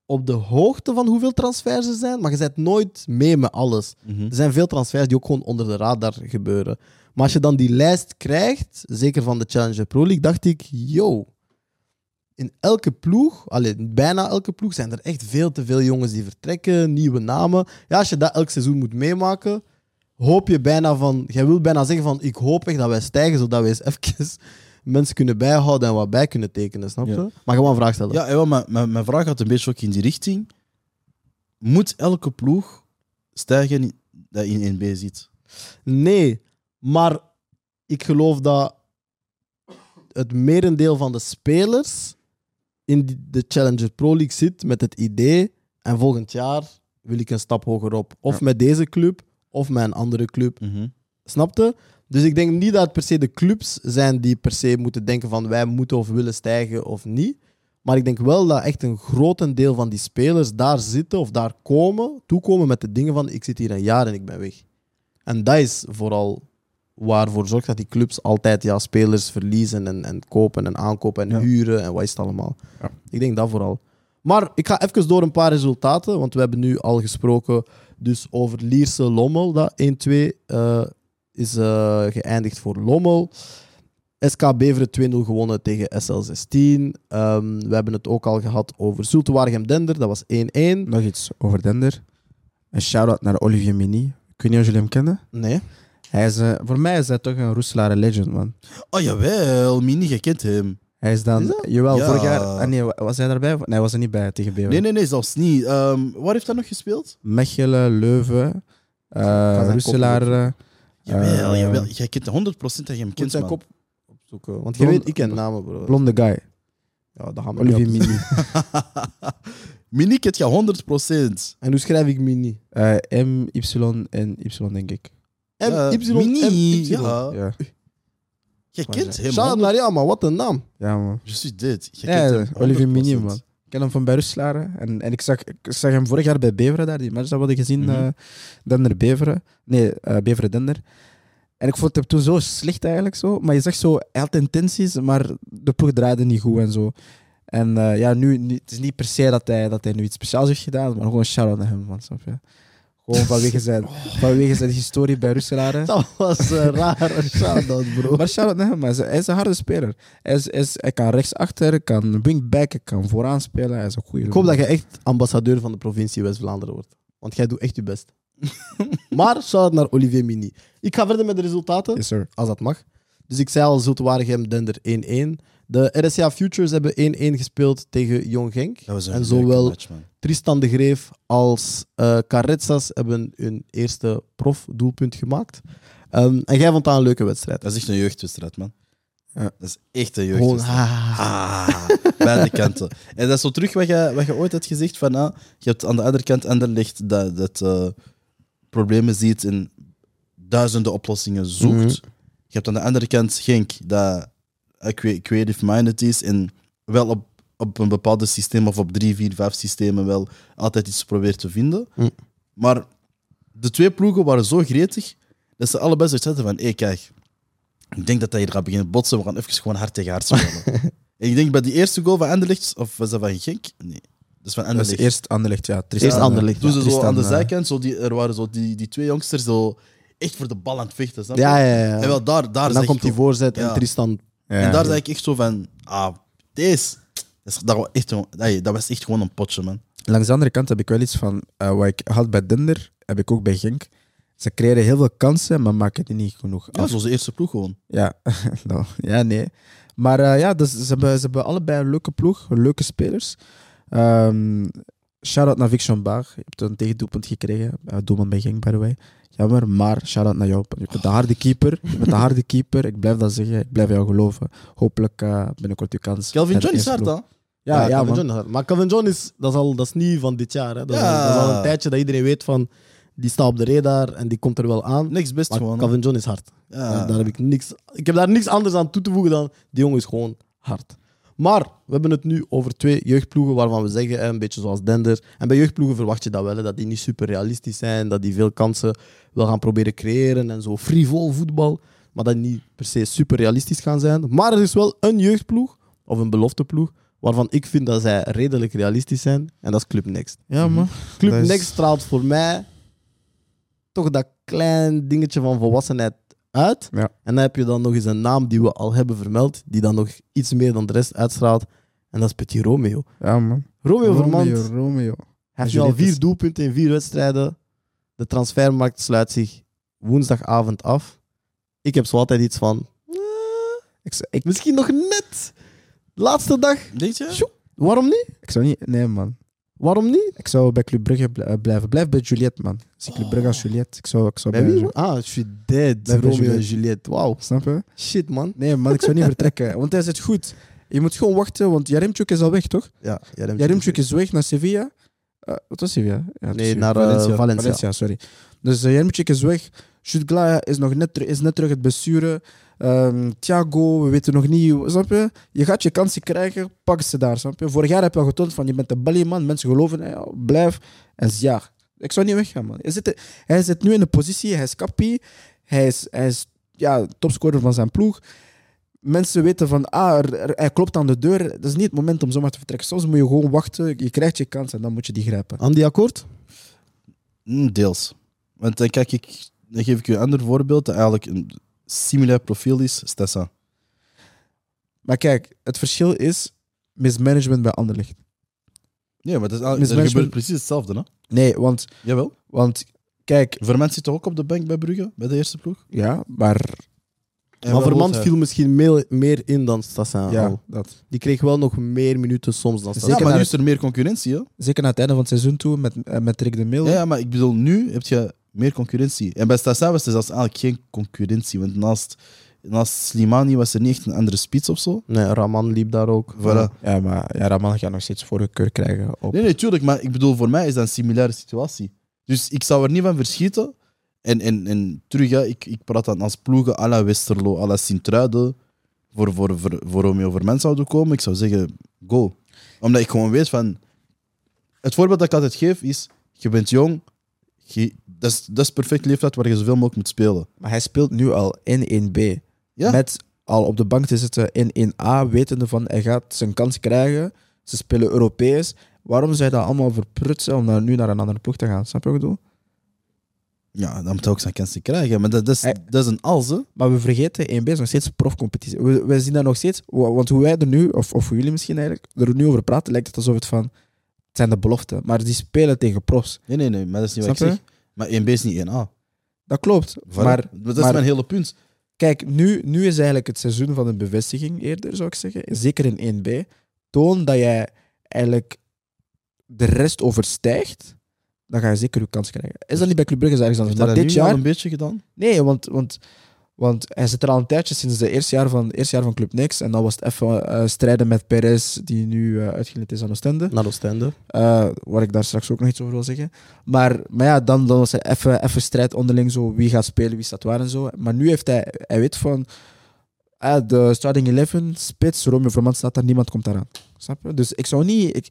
op de hoogte van hoeveel transfers er zijn, maar je zet nooit mee met alles. Mhm. Er zijn veel transfers die ook gewoon onder de radar gebeuren. Maar als je dan die lijst krijgt, zeker van de Challenger Pro League, dacht ik, yo, in elke ploeg, alleen bijna elke ploeg, zijn er echt veel te veel jongens die vertrekken, nieuwe namen. Ja, als je dat elk seizoen moet meemaken, hoop je bijna van, jij wil bijna zeggen van, ik hoop echt dat wij stijgen, zodat wij eens even mensen kunnen bijhouden en wat bij kunnen tekenen, snap je? Ja. Maar gewoon een vraag stellen. Ja, jawel, maar mijn, mijn vraag gaat een beetje ook in die richting. Moet elke ploeg stijgen dat in 1B zit? Nee, maar ik geloof dat het merendeel van de spelers in de Challenger Pro League zit met het idee en volgend jaar wil ik een stap hoger op. Of Ja. met deze club, of met een andere club. Mhm. Snapte? Dus ik denk niet dat het per se de clubs zijn die per se moeten denken van wij moeten of willen stijgen of niet. Maar ik denk wel dat echt een grotendeel van die spelers daar zitten of daar komen, toekomen met de dingen van ik zit hier een jaar en ik ben weg. En dat is vooral waarvoor zorgt dat die clubs altijd ja, spelers verliezen en, en kopen en aankopen en Ja. huren en wat is het allemaal. Ja. Ik denk dat vooral. Maar ik ga even door een paar resultaten, want we hebben nu al gesproken dus over Lierse Lommel, dat 1-2 eh, is eh, geëindigd voor Lommel. SK Beveren 2-0 gewonnen tegen SL16. Ehm, we hebben het ook al gehad over Zulte Waregem Dender, dat was 1-1. Nog iets over Dender. Een shout-out naar Olivier Mini. Ik weet niet of jullie hem kennen. Nee. Hij is, eh, voor mij is hij toch een Roeselaar legend, man. Oh jawel, Mini, je kent hem. Hij is dan... Is dat? Jawel, Ja. vorig jaar... Ah, nee, wa- was hij daarbij? Nee, hij was er niet bij tegen Beveren. Nee, nee, nee, zelfs niet. Ehm, waar heeft hij nog gespeeld? Mechelen, Leuven, eh zijn Roeselaar... eh, Jawel, eh, jawel. Jij kent 100% dat je hem kent, zijn man. kop opzoeken. Want je Blond- weet, ik ken namen, bro. Blonde guy. Ja, dat gaan we Olivier op. Mini. Mini kent je 100%. En hoe schrijf ik Mini? Eh, M, Y en Y, denk ik. M, Ja, Y, Mini, M, Y. ja. Ja, Jij Maar kent hem. Shout-out 100%. naar jou, man. Wat een naam. ja man. Je suis dit. Ja, kent hem Olivier 100%. Mini, man. Ik ken hem van bij Roeselaar. En, en ik, zag, ik zag hem vorig jaar bij Beveren daar. Die match dat we hadden gezien. Mhm. eh, Dender Beveren. Nee, eh, Beveren Dender. En ik vond het toen zo slecht eigenlijk. Zo. Maar je zag zo, hij had intenties, maar de ploeg draaide niet goed en zo. En eh, ja, nu, het is niet per se dat hij, dat hij nu iets speciaals heeft gedaan, maar gewoon shout-out naar hem, man. Snap je? Gewoon vanwege zijn, vanwege zijn historie bij Roeselaar. hè. Dat was een rare shout-out, bro. Maar shout-out naar hem. Hij is- een harde speler. Hij, is, hij, is- hij kan rechtsachter, hij kan wingback, hij kan vooraan spelen. Hij is een goede. Ik hoop dat je echt ambassadeur van de provincie West-Vlaanderen wordt. Want jij doet echt je best. maar shout-out naar Olivier Mini. Ik ga verder met de resultaten. Yes, sir. als dat mag. Dus ik zei al, Zulte Waregem, Dender 1-1. De RSA Futures hebben 1-1 gespeeld tegen Jong Genk. Dat was een en zowel match, man. Tristan de Greef als eh Carretzas hebben hun eerste profdoelpunt gemaakt. Ehm, en jij vond dat een leuke wedstrijd. Dat is echt een jeugdwedstrijd, man. Ja. Dat is echt een jeugdwedstrijd. ah. Ah, beide kanten. En dat is zo terug wat je, wat je ooit hebt gezegd van, ah, je hebt aan de andere kant Anderlecht dat, dat eh, problemen ziet en duizenden oplossingen zoekt. Mhm. Je hebt aan de andere kant Genk dat cre- creative-minded is en wel op, op een bepaald systeem of op drie, vier, vijf systemen wel altijd iets probeert te vinden. Mhm. Maar de twee ploegen waren zo gretig dat ze allebei zoiets hadden van, hé kijk, ik denk dat dat hier gaat beginnen botsen, we gaan even gewoon hard tegen hard spelen. En ik denk bij die eerste goal van Anderlecht, of was dat van Genk? Nee, dat is van Dat is Anderlecht. eerst Anderlecht, ja. Tristan, Eerst Anderlecht, Toen ze zo aan de eh, zijkant, zo die, er waren zo die, die twee jongsters zo echt voor de bal aan het vechten. Snap je? Ja, ja, ja. En wel daar, daar En dan komt die voorzet en Tristan. En daar zei ik echt zo van, ah, deze. Dat, was echt, dat was echt gewoon een potje, man. Langs de andere kant heb ik wel iets van, eh, wat ik had bij Dinder, heb ik ook bij Genk. Ze creëren heel veel kansen, maar maken die niet genoeg Ja, af. zoals de eerste ploeg gewoon. Ja, nou, ja nee. Maar eh, ja, dus ze, hebben, ze hebben allebei een leuke ploeg, leuke spelers. Ehm shout-out naar Vic Baar. Je hebt een tegendoelpunt gekregen. Uh, doelman bij Genk, by the way. Jammer, maar shout-out naar jou. Je bent de harde keeper. Je bent de harde keeper. Ik blijf dat zeggen. Ik blijf jou geloven. Hopelijk eh, binnenkort uw kans. Kelvin John is hard, hè? Ja, ja, Calvin. John is hard. Maar Calvin John is, dat is, al, dat is niet van dit jaar. Hè. Dat, is Ja. al, dat is al een tijdje dat iedereen weet van, die staat op de radar en die komt er wel aan. Niks best Maar gewoon. Calvin John is hard. Ja. Daar, daar heb ik, niks, ik heb daar niks anders aan toe te voegen dan die jongen is gewoon hard. Maar we hebben het nu over twee jeugdploegen waarvan we zeggen, een beetje zoals Dender. En bij jeugdploegen verwacht je dat wel, dat die niet super realistisch zijn, dat die veel kansen wil gaan proberen creëren en zo frivol voetbal, maar dat die niet per se super realistisch gaan zijn. Maar er is wel een jeugdploeg, of een belofteploeg, waarvan ik vind dat zij redelijk realistisch zijn, en dat is Club Next. Ja, man. Club Dat is- Next straalt voor mij toch dat klein dingetje van volwassenheid uit. Ja. En dan heb je dan nog eens een naam die we al hebben vermeld, die dan nog iets meer dan de rest uitstraalt. En dat is Petit Romeo. Ja, man. Romeo, Vermand Romeo, Romeo. hij heeft nu al vier doelpunten in vier wedstrijden. De transfermarkt sluit zich woensdagavond af. Ik heb zo altijd iets van... eh, Ik, zou- ik, misschien nog net. Laatste dag. Denk je? Waarom niet? ik zou niet... Nee, man. Waarom niet? Ik zou bij Club Brugge bl- eh, blijven. Blijf bij Juliette, man. Zie Club Brugge als Juliette. Ik zou, ik zou Bij wie? Ah, je suis dead. Bij Romeo en Juliette. Juliette. Wauw. Snap je? Shit, man. Nee, man. Ik zou niet vertrekken. Want hij zit goed. Je moet gewoon wachten, want Jaremchuk is al weg, toch? Ja, Jaremchuk is weg naar Sevilla. Eh, wat was Sevilla? Ja, het is Nee, Sevilla. naar eh, Valencia. Valencia. Sorry. Dus uh, Jaremchuk is weg. Jutgla is nog net, ter- is net terug het blessure. Ehm, Thiago, we weten nog niet. Snap je? Je gaat je kansen krijgen, pak ze daar. Snap je? Vorig jaar heb je al getoond van je bent een balieman, mensen geloven in jou, blijf. En ja, ik zou niet weggaan, man. Hij zit, hij zit nu in de positie, hij is kappie, hij is, hij is ja, topscorer van zijn ploeg. Mensen weten van, ah, er- er- hij klopt aan de deur. Dat is niet het moment om zomaar te vertrekken. Soms moet je gewoon wachten, je krijgt je kans en dan moet je die grijpen. Andy akkoord? Mm, Deels. Want dan, kijk ik, dan geef ik je een ander voorbeeld eigenlijk een similair profiel is. Stessa. Maar kijk, het verschil is mismanagement bij Anderlecht. Nee, maar dat is, Mismanagement- gebeurt precies hetzelfde. Hè? Nee, want, Jawel. want kijk, Vermand zit toch ook op de bank bij Brugge, bij de eerste ploeg? ja, maar En maar Vermand viel misschien meer, meer in dan Stassin ja, al. dat. Die kreeg wel nog meer minuten soms dan Ja, Stassin. Zeker maar nu is er meer concurrentie. Hè? Zeker na het einde van het seizoen toe met, eh, met Rick de Mil. Ja, ja, maar ik bedoel, nu heb je meer concurrentie. En bij Stassa was er zelfs eigenlijk geen concurrentie. Want naast, naast Slimani was er niet echt een andere spits of zo. Nee, Raman liep daar ook. Voilà. Ja, maar ja, Raman gaat nog steeds voorkeur krijgen. Op. Nee, nee, tuurlijk. Maar ik bedoel, voor mij is dat een similaire situatie. Dus ik zou er niet van verschieten. En, en, en terug, ja, ik, ik praat dan als ploegen à la Westerlo, à la Sint-Truiden voor, voor, voor, voor Romeo Vermand zouden komen. Ik zou zeggen, go. Omdat ik gewoon weet van... Het voorbeeld dat ik altijd geef is, je bent jong, dat, is, dat is perfect leeftijd waar je zoveel mogelijk moet spelen. Maar hij speelt nu al in 1B. Ja. Met al op de bank te zitten in 1A, wetende van hij gaat zijn kans krijgen. Ze spelen Europees. Waarom zou je dat allemaal verprutsen om dan nu naar een andere ploeg te gaan? Snap je wat ik bedoel? Ja, dan moet hij ook zijn kansen krijgen. Maar dat, dat, is, Hij- dat is een als, hè. Maar we vergeten, 1B is nog steeds profcompetitie. We, we zien dat nog steeds, wa- want hoe wij er nu, of, of hoe jullie misschien eigenlijk, er nu over praten, lijkt het alsof het van, het zijn de beloften. Maar die spelen tegen profs. Nee, nee, nee, maar dat is niet wat ik zeg. Maar 1B is niet 1A. Dat klopt. Voilà. Maar, dat is maar- mijn hele punt. Kijk, nu, nu is eigenlijk het seizoen van een bevestiging eerder, zou ik zeggen. Zeker in 1B. Toon dat jij eigenlijk de rest overstijgt, dan ga je zeker je kans krijgen. Is dat niet bij Club Brugge is ergens anders? Heeft hij Maar dat dit nu al jaar... een beetje gedaan? Nee, want, want, want hij zit er al een tijdje sinds het eerste jaar van, eerste jaar van Club Niks. En dan was het even eh, strijden met Perez, die nu eh uitgeleend is aan Oostende. Naar Oostende. Eh, waar ik daar straks ook nog iets over wil zeggen. Maar, maar ja, dan, dan was hij even, even strijd onderling, zo, wie gaat spelen, wie staat waar en zo. Maar nu heeft hij, hij weet van, de starting 11, spits, Romeo Vermand staat daar, niemand komt daaraan. Snap je? Dus ik zou niet... Ik,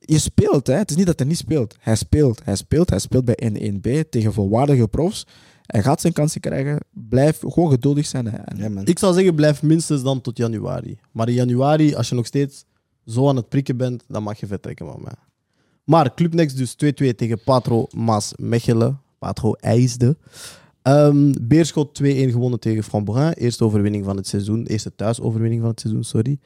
je speelt, hè. het is niet dat hij niet speelt. Hij speelt, hij speelt, hij speelt bij 1-1B tegen volwaardige profs. Hij gaat zijn kansen krijgen. Blijf gewoon geduldig zijn. hè. En- Ja, man. Ik zou zeggen, blijf minstens dan tot januari. Maar in januari, als je nog steeds zo aan het prikken bent, dan mag je vertrekken van mij. Maar Club Next dus 2-2 tegen Patro Maas Mechelen. Patro IJsde. Ehm Beerschot 2-1 gewonnen tegen Framborin. Eerste overwinning van het seizoen. Eerste thuisoverwinning van het seizoen, sorry.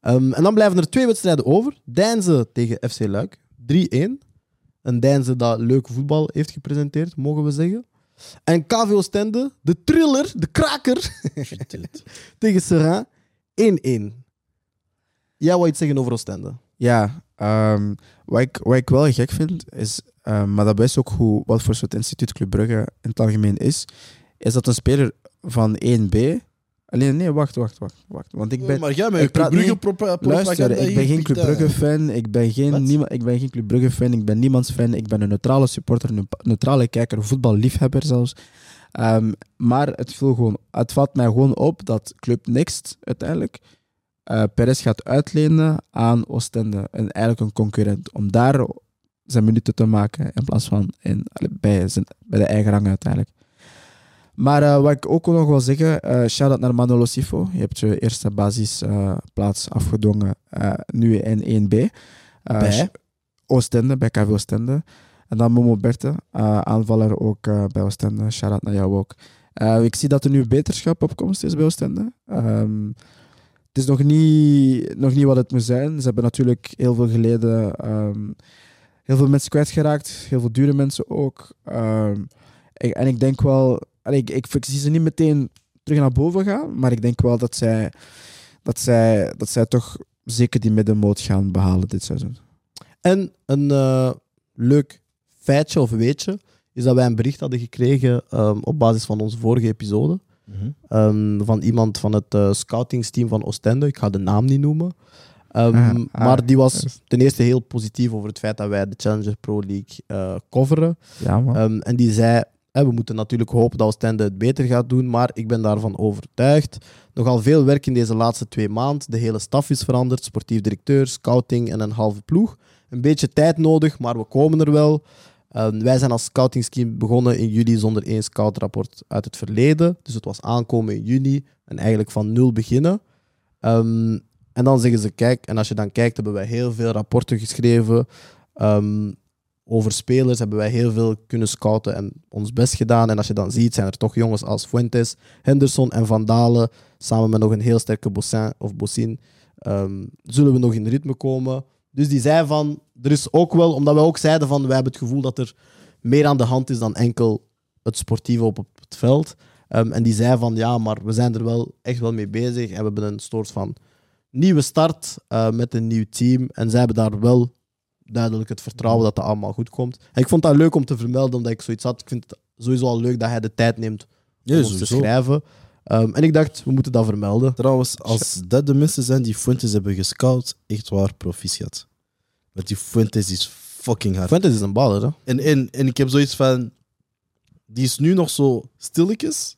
Ehm, en dan blijven er twee wedstrijden over. Deinze tegen FC Luik. 3-1. Een Deinze dat leuk voetbal heeft gepresenteerd, mogen we zeggen. En KV Oostende, de thriller, de kraker, tegen Serrain 1-1. Jij wou iets zeggen over Oostende? Ja, ehm, wat, ik, wat ik wel gek vind, is, ehm, maar dat bewijst ook hoe, wat voor soort instituut Club Brugge in het algemeen is, is dat een speler van 1B... Alleen, nee, wacht, wacht, wacht. wacht want ik ben... maar jij je Club Brugge niet- Luister, ik ben geen Club. Brugge fan, ik ben geen, Wat? niema- ik ben geen Club Brugge fan, ik ben niemands fan, ik ben een neutrale supporter, een neutrale kijker, voetballiefhebber zelfs. Ehm, maar het, viel gewoon, het valt mij gewoon op dat Club Next uiteindelijk Perez gaat uitlenen aan Oostende, en eigenlijk een concurrent, om daar zijn minuten te maken in plaats van in, bij, zijn, bij de eigen rang uiteindelijk. Maar eh, wat ik ook nog wil zeggen, eh shout-out naar Manolo Sifo. Je hebt je eerste basisplaats afgedwongen, eh, nu in 1B. Eh, Bij? Oostende, bij KV Oostende. En dan Momo Berte, aanvaller ook bij Oostende. Shout-out naar jou ook. Ik zie dat er nu beterschap op komst is bij Oostende. Ehm, het is nog niet, nog niet wat het moet zijn. Ze hebben natuurlijk heel veel geleden. ehm, heel veel mensen kwijtgeraakt. Heel veel dure mensen ook. Ehm, en ik denk wel... allee, Ik, ik, ik zie ze niet meteen terug naar boven gaan. Maar ik denk wel dat zij, dat zij, dat zij toch zeker die middenmoot gaan behalen dit seizoen. En een eh, leuk feitje of weetje is dat wij een bericht hadden gekregen ehm, op basis van onze vorige episode. Mhm. ehm, van iemand van het eh, scoutingsteam van Oostende. Ik ga de naam niet noemen. Ehm, Ah, ah, maar die was ten eerste heel positief over het feit dat wij de Challenger Pro League eh, coveren. Ja, man. En die zei, we moeten natuurlijk hopen dat Oostende het beter gaat doen, maar ik ben daarvan overtuigd. Nogal veel werk in deze laatste twee maanden. De hele staf is veranderd, sportief directeur, scouting en een halve ploeg. Een beetje tijd nodig, maar we komen er wel. Wij zijn als scoutingsteam begonnen in juli zonder één scoutrapport uit het verleden. Dus het was aankomen in juni en eigenlijk van nul beginnen. Ehm, en dan zeggen ze, kijk, en als je dan kijkt, hebben wij heel veel rapporten geschreven. Ehm, over spelers hebben wij heel veel kunnen scouten en ons best gedaan. En als je dan ziet, zijn er toch jongens als Fuentes, Henderson en Van Dalen, samen met nog een heel sterke Bossin of Bossin, ehm, zullen we nog in ritme komen. Dus die zei van, er is ook wel, omdat we ook zeiden van, wij hebben het gevoel dat er meer aan de hand is dan enkel het sportieve op het veld. Ehm, en die zei van, ja, maar we zijn er wel echt wel mee bezig en we hebben een soort van nieuwe start eh, met een nieuw team. En zij hebben daar wel duidelijk het vertrouwen dat dat allemaal goed komt. En ik vond dat leuk om te vermelden, omdat ik zoiets had. Ik vind het sowieso al leuk dat hij de tijd neemt om ons te schrijven. Ehm, en ik dacht, we moeten dat vermelden. Trouwens, als dat de mensen zijn die Fuentes hebben gescout, echt waar, proficiat. Want die Fuentes is fucking hard. Fuentes is een baller, hè? En, en, en ik heb zoiets van, die is nu nog zo stilletjes,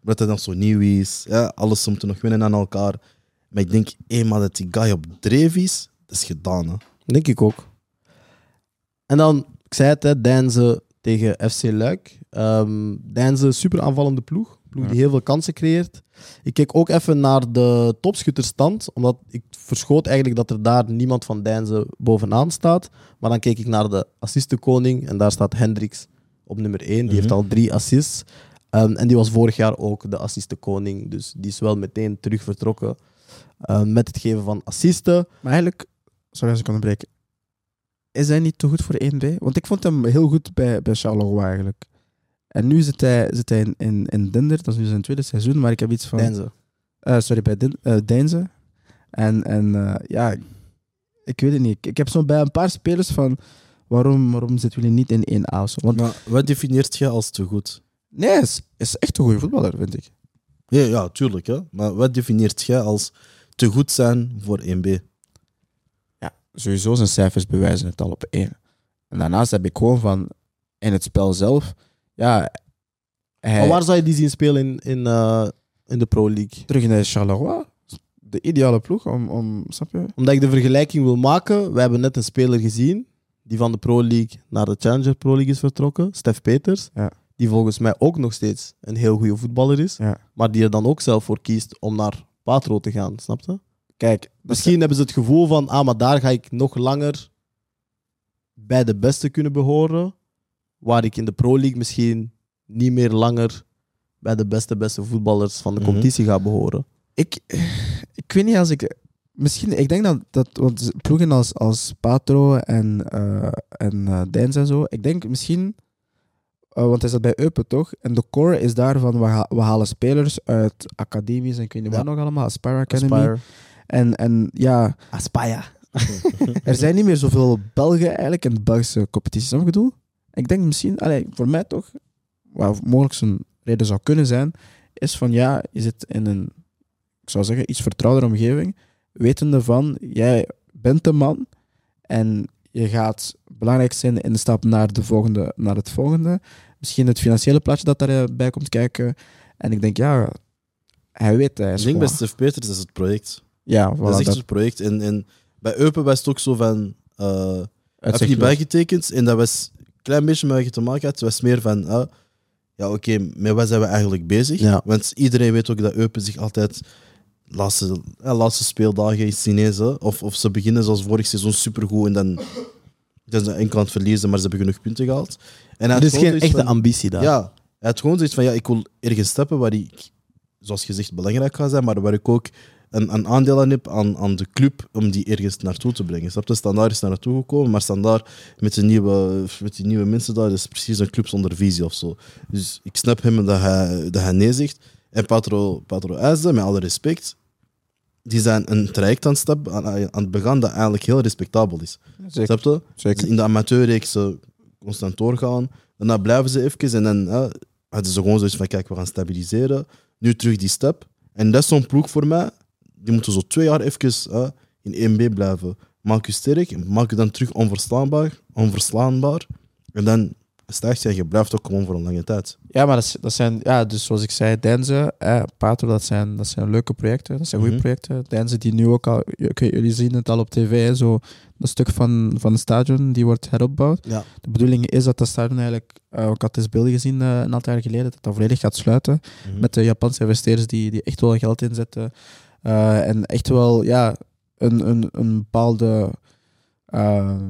omdat hij nog zo nieuw is. Ja, alles om te nog winnen aan elkaar. Maar ik denk, eenmaal dat die guy op dreef is, dat is gedaan. Hè. Denk ik ook. En dan, ik zei het, hè, Deinze tegen FC Luik. Um, Deinze, super aanvallende ploeg. Ploeg die heel veel kansen creëert. Ik keek ook even naar de topschutterstand, omdat ik verschoot eigenlijk dat er daar niemand van Deinze bovenaan staat. Maar dan keek ik naar de assistenkoning en daar staat Hendricks op nummer 1. Die heeft Mhm. al drie assists. Um, en die was vorig jaar ook de assistenkoning. Dus die is wel meteen terug vertrokken um, met het geven van assisten. Maar eigenlijk, sorry als ik onderbreek, is hij niet te goed voor 1B? Want ik vond hem heel goed bij, bij Charleroi eigenlijk. En nu zit hij, zit hij in, in, in Dinder, dat is nu zijn tweede seizoen, maar ik heb iets van... Denze. Eh, sorry, bij Din, Deinze. En, en eh, ja, ik weet het niet. Ik, ik heb zo bij een paar spelers van, waarom, waarom zitten jullie niet in 1A of zo? Want Maar wat definieert je als te goed? nee, hij is, is echt een goede voetballer, vind ik. Ja, ja, tuurlijk. Hè? Maar wat definieert jij als te goed zijn voor 1B? Sowieso zijn cijfers bewijzen het al op één. En daarnaast heb ik gewoon van, in het spel zelf, ja, hij, Maar waar zou je die zien spelen in, in, eh, in de Pro League? terug in de Charleroi, de ideale ploeg om, om snap je? Omdat ik de vergelijking wil maken, we hebben net een speler gezien die van de Pro League naar de Challenger Pro League is vertrokken, Stef Peters. Ja. Die volgens mij ook nog steeds een heel goede voetballer is, Ja. maar die er dan ook zelf voor kiest om naar Patro te gaan, snap je? Kijk, Misschien hebben ze het gevoel van, ah, maar daar ga ik nog langer bij de beste kunnen behoren, waar ik in de Pro League misschien niet meer langer bij de beste, beste voetballers van de Mhm. competitie ga behoren. ik, ik weet niet als ik. Misschien, ik denk dat, dat want ploegen als, als Patro en, eh en Deins en zo, ik denk misschien, eh, want hij zat bij Eupen toch? En de core is daarvan, we, ha- we halen spelers uit academies en ik weet niet Ja. wat nog allemaal, Aspire Academy. Aspire. En, en ja, Aspire. er zijn niet meer zoveel Belgen eigenlijk in de Belgische competitie, snap je wat ik bedoel? Ik denk misschien, allee, voor mij toch, wat mogelijk zo'n reden zou kunnen zijn, is van ja, je zit in een, ik zou zeggen, iets vertrouwder omgeving, wetende van, jij bent de man en je gaat belangrijk zijn in de stap naar, de volgende, naar het volgende. Misschien het financiële plaatje dat daarbij komt kijken. En ik denk, ja, hij weet, hij Ik is denk bij gewoon- Stef Peters is het project. Ja, voilà, dat is echt dat het project. En, en bij Eupen was het ook zo van... eh heb je niet bijgetekend en dat was een klein beetje met wat je te maken had. Het was meer van, ah, ja oké, met wat zijn we eigenlijk bezig? Ja. Want iedereen weet ook dat Eupen zich altijd laatste, ja, laatste speeldagen is Chinees. hè. Of, of ze beginnen zoals vorig seizoen supergoed en dan zijn ze enkel aan het verliezen, maar ze hebben genoeg punten gehaald. En is gewoon geen echte van- ambitie daar. Ja, hij had gewoon zoiets van, ja, ik wil ergens stappen waar ik, zoals gezegd, belangrijk ga zijn, maar waar ik ook een, een aandeel aan heb aan, aan de club om die ergens naartoe te brengen. Snap je? Standaard is daar naartoe gekomen, maar Standaard met, de nieuwe, met die nieuwe mensen daar is precies een club zonder visie of zo. Dus ik snap hem dat hij, dat hij nee zegt. En Patro, Patro met alle respect, die zijn een traject aan het, stap, aan, aan het begaan dat eigenlijk heel respectabel is. Zeker, Snap je? zeker. in de amateurreeks eh, constant doorgaan. Daarna blijven ze even en dan eh, hadden ze gewoon zoiets van: kijk, we gaan stabiliseren. Nu terug die stap. En dat is zo'n ploeg voor mij. Die moeten zo twee jaar even in 1B blijven. Maak je sterk, maak je dan terug onverslaanbaar. onverslaanbaar en dan stijgt je en je blijft ook gewoon voor een lange tijd. Ja, maar dat, is- dat zijn, ja, dus zoals ik zei, Denze, eh, Pater, dat zijn, dat zijn leuke projecten. Dat zijn goede Mhm. projecten. Denze, die nu ook al, jullie zien het al op tv, hè, zo dat stuk van, van het stadion, die wordt heropbouwd. Ja. De bedoeling is dat dat stadion eigenlijk, eh, ik had eens beelden gezien eh, een aantal jaar geleden, dat dat volledig gaat sluiten. Met de Japanse investeerders die, die echt wel geld inzetten. Eh, en echt wel, ja, een, een, een bepaalde eh,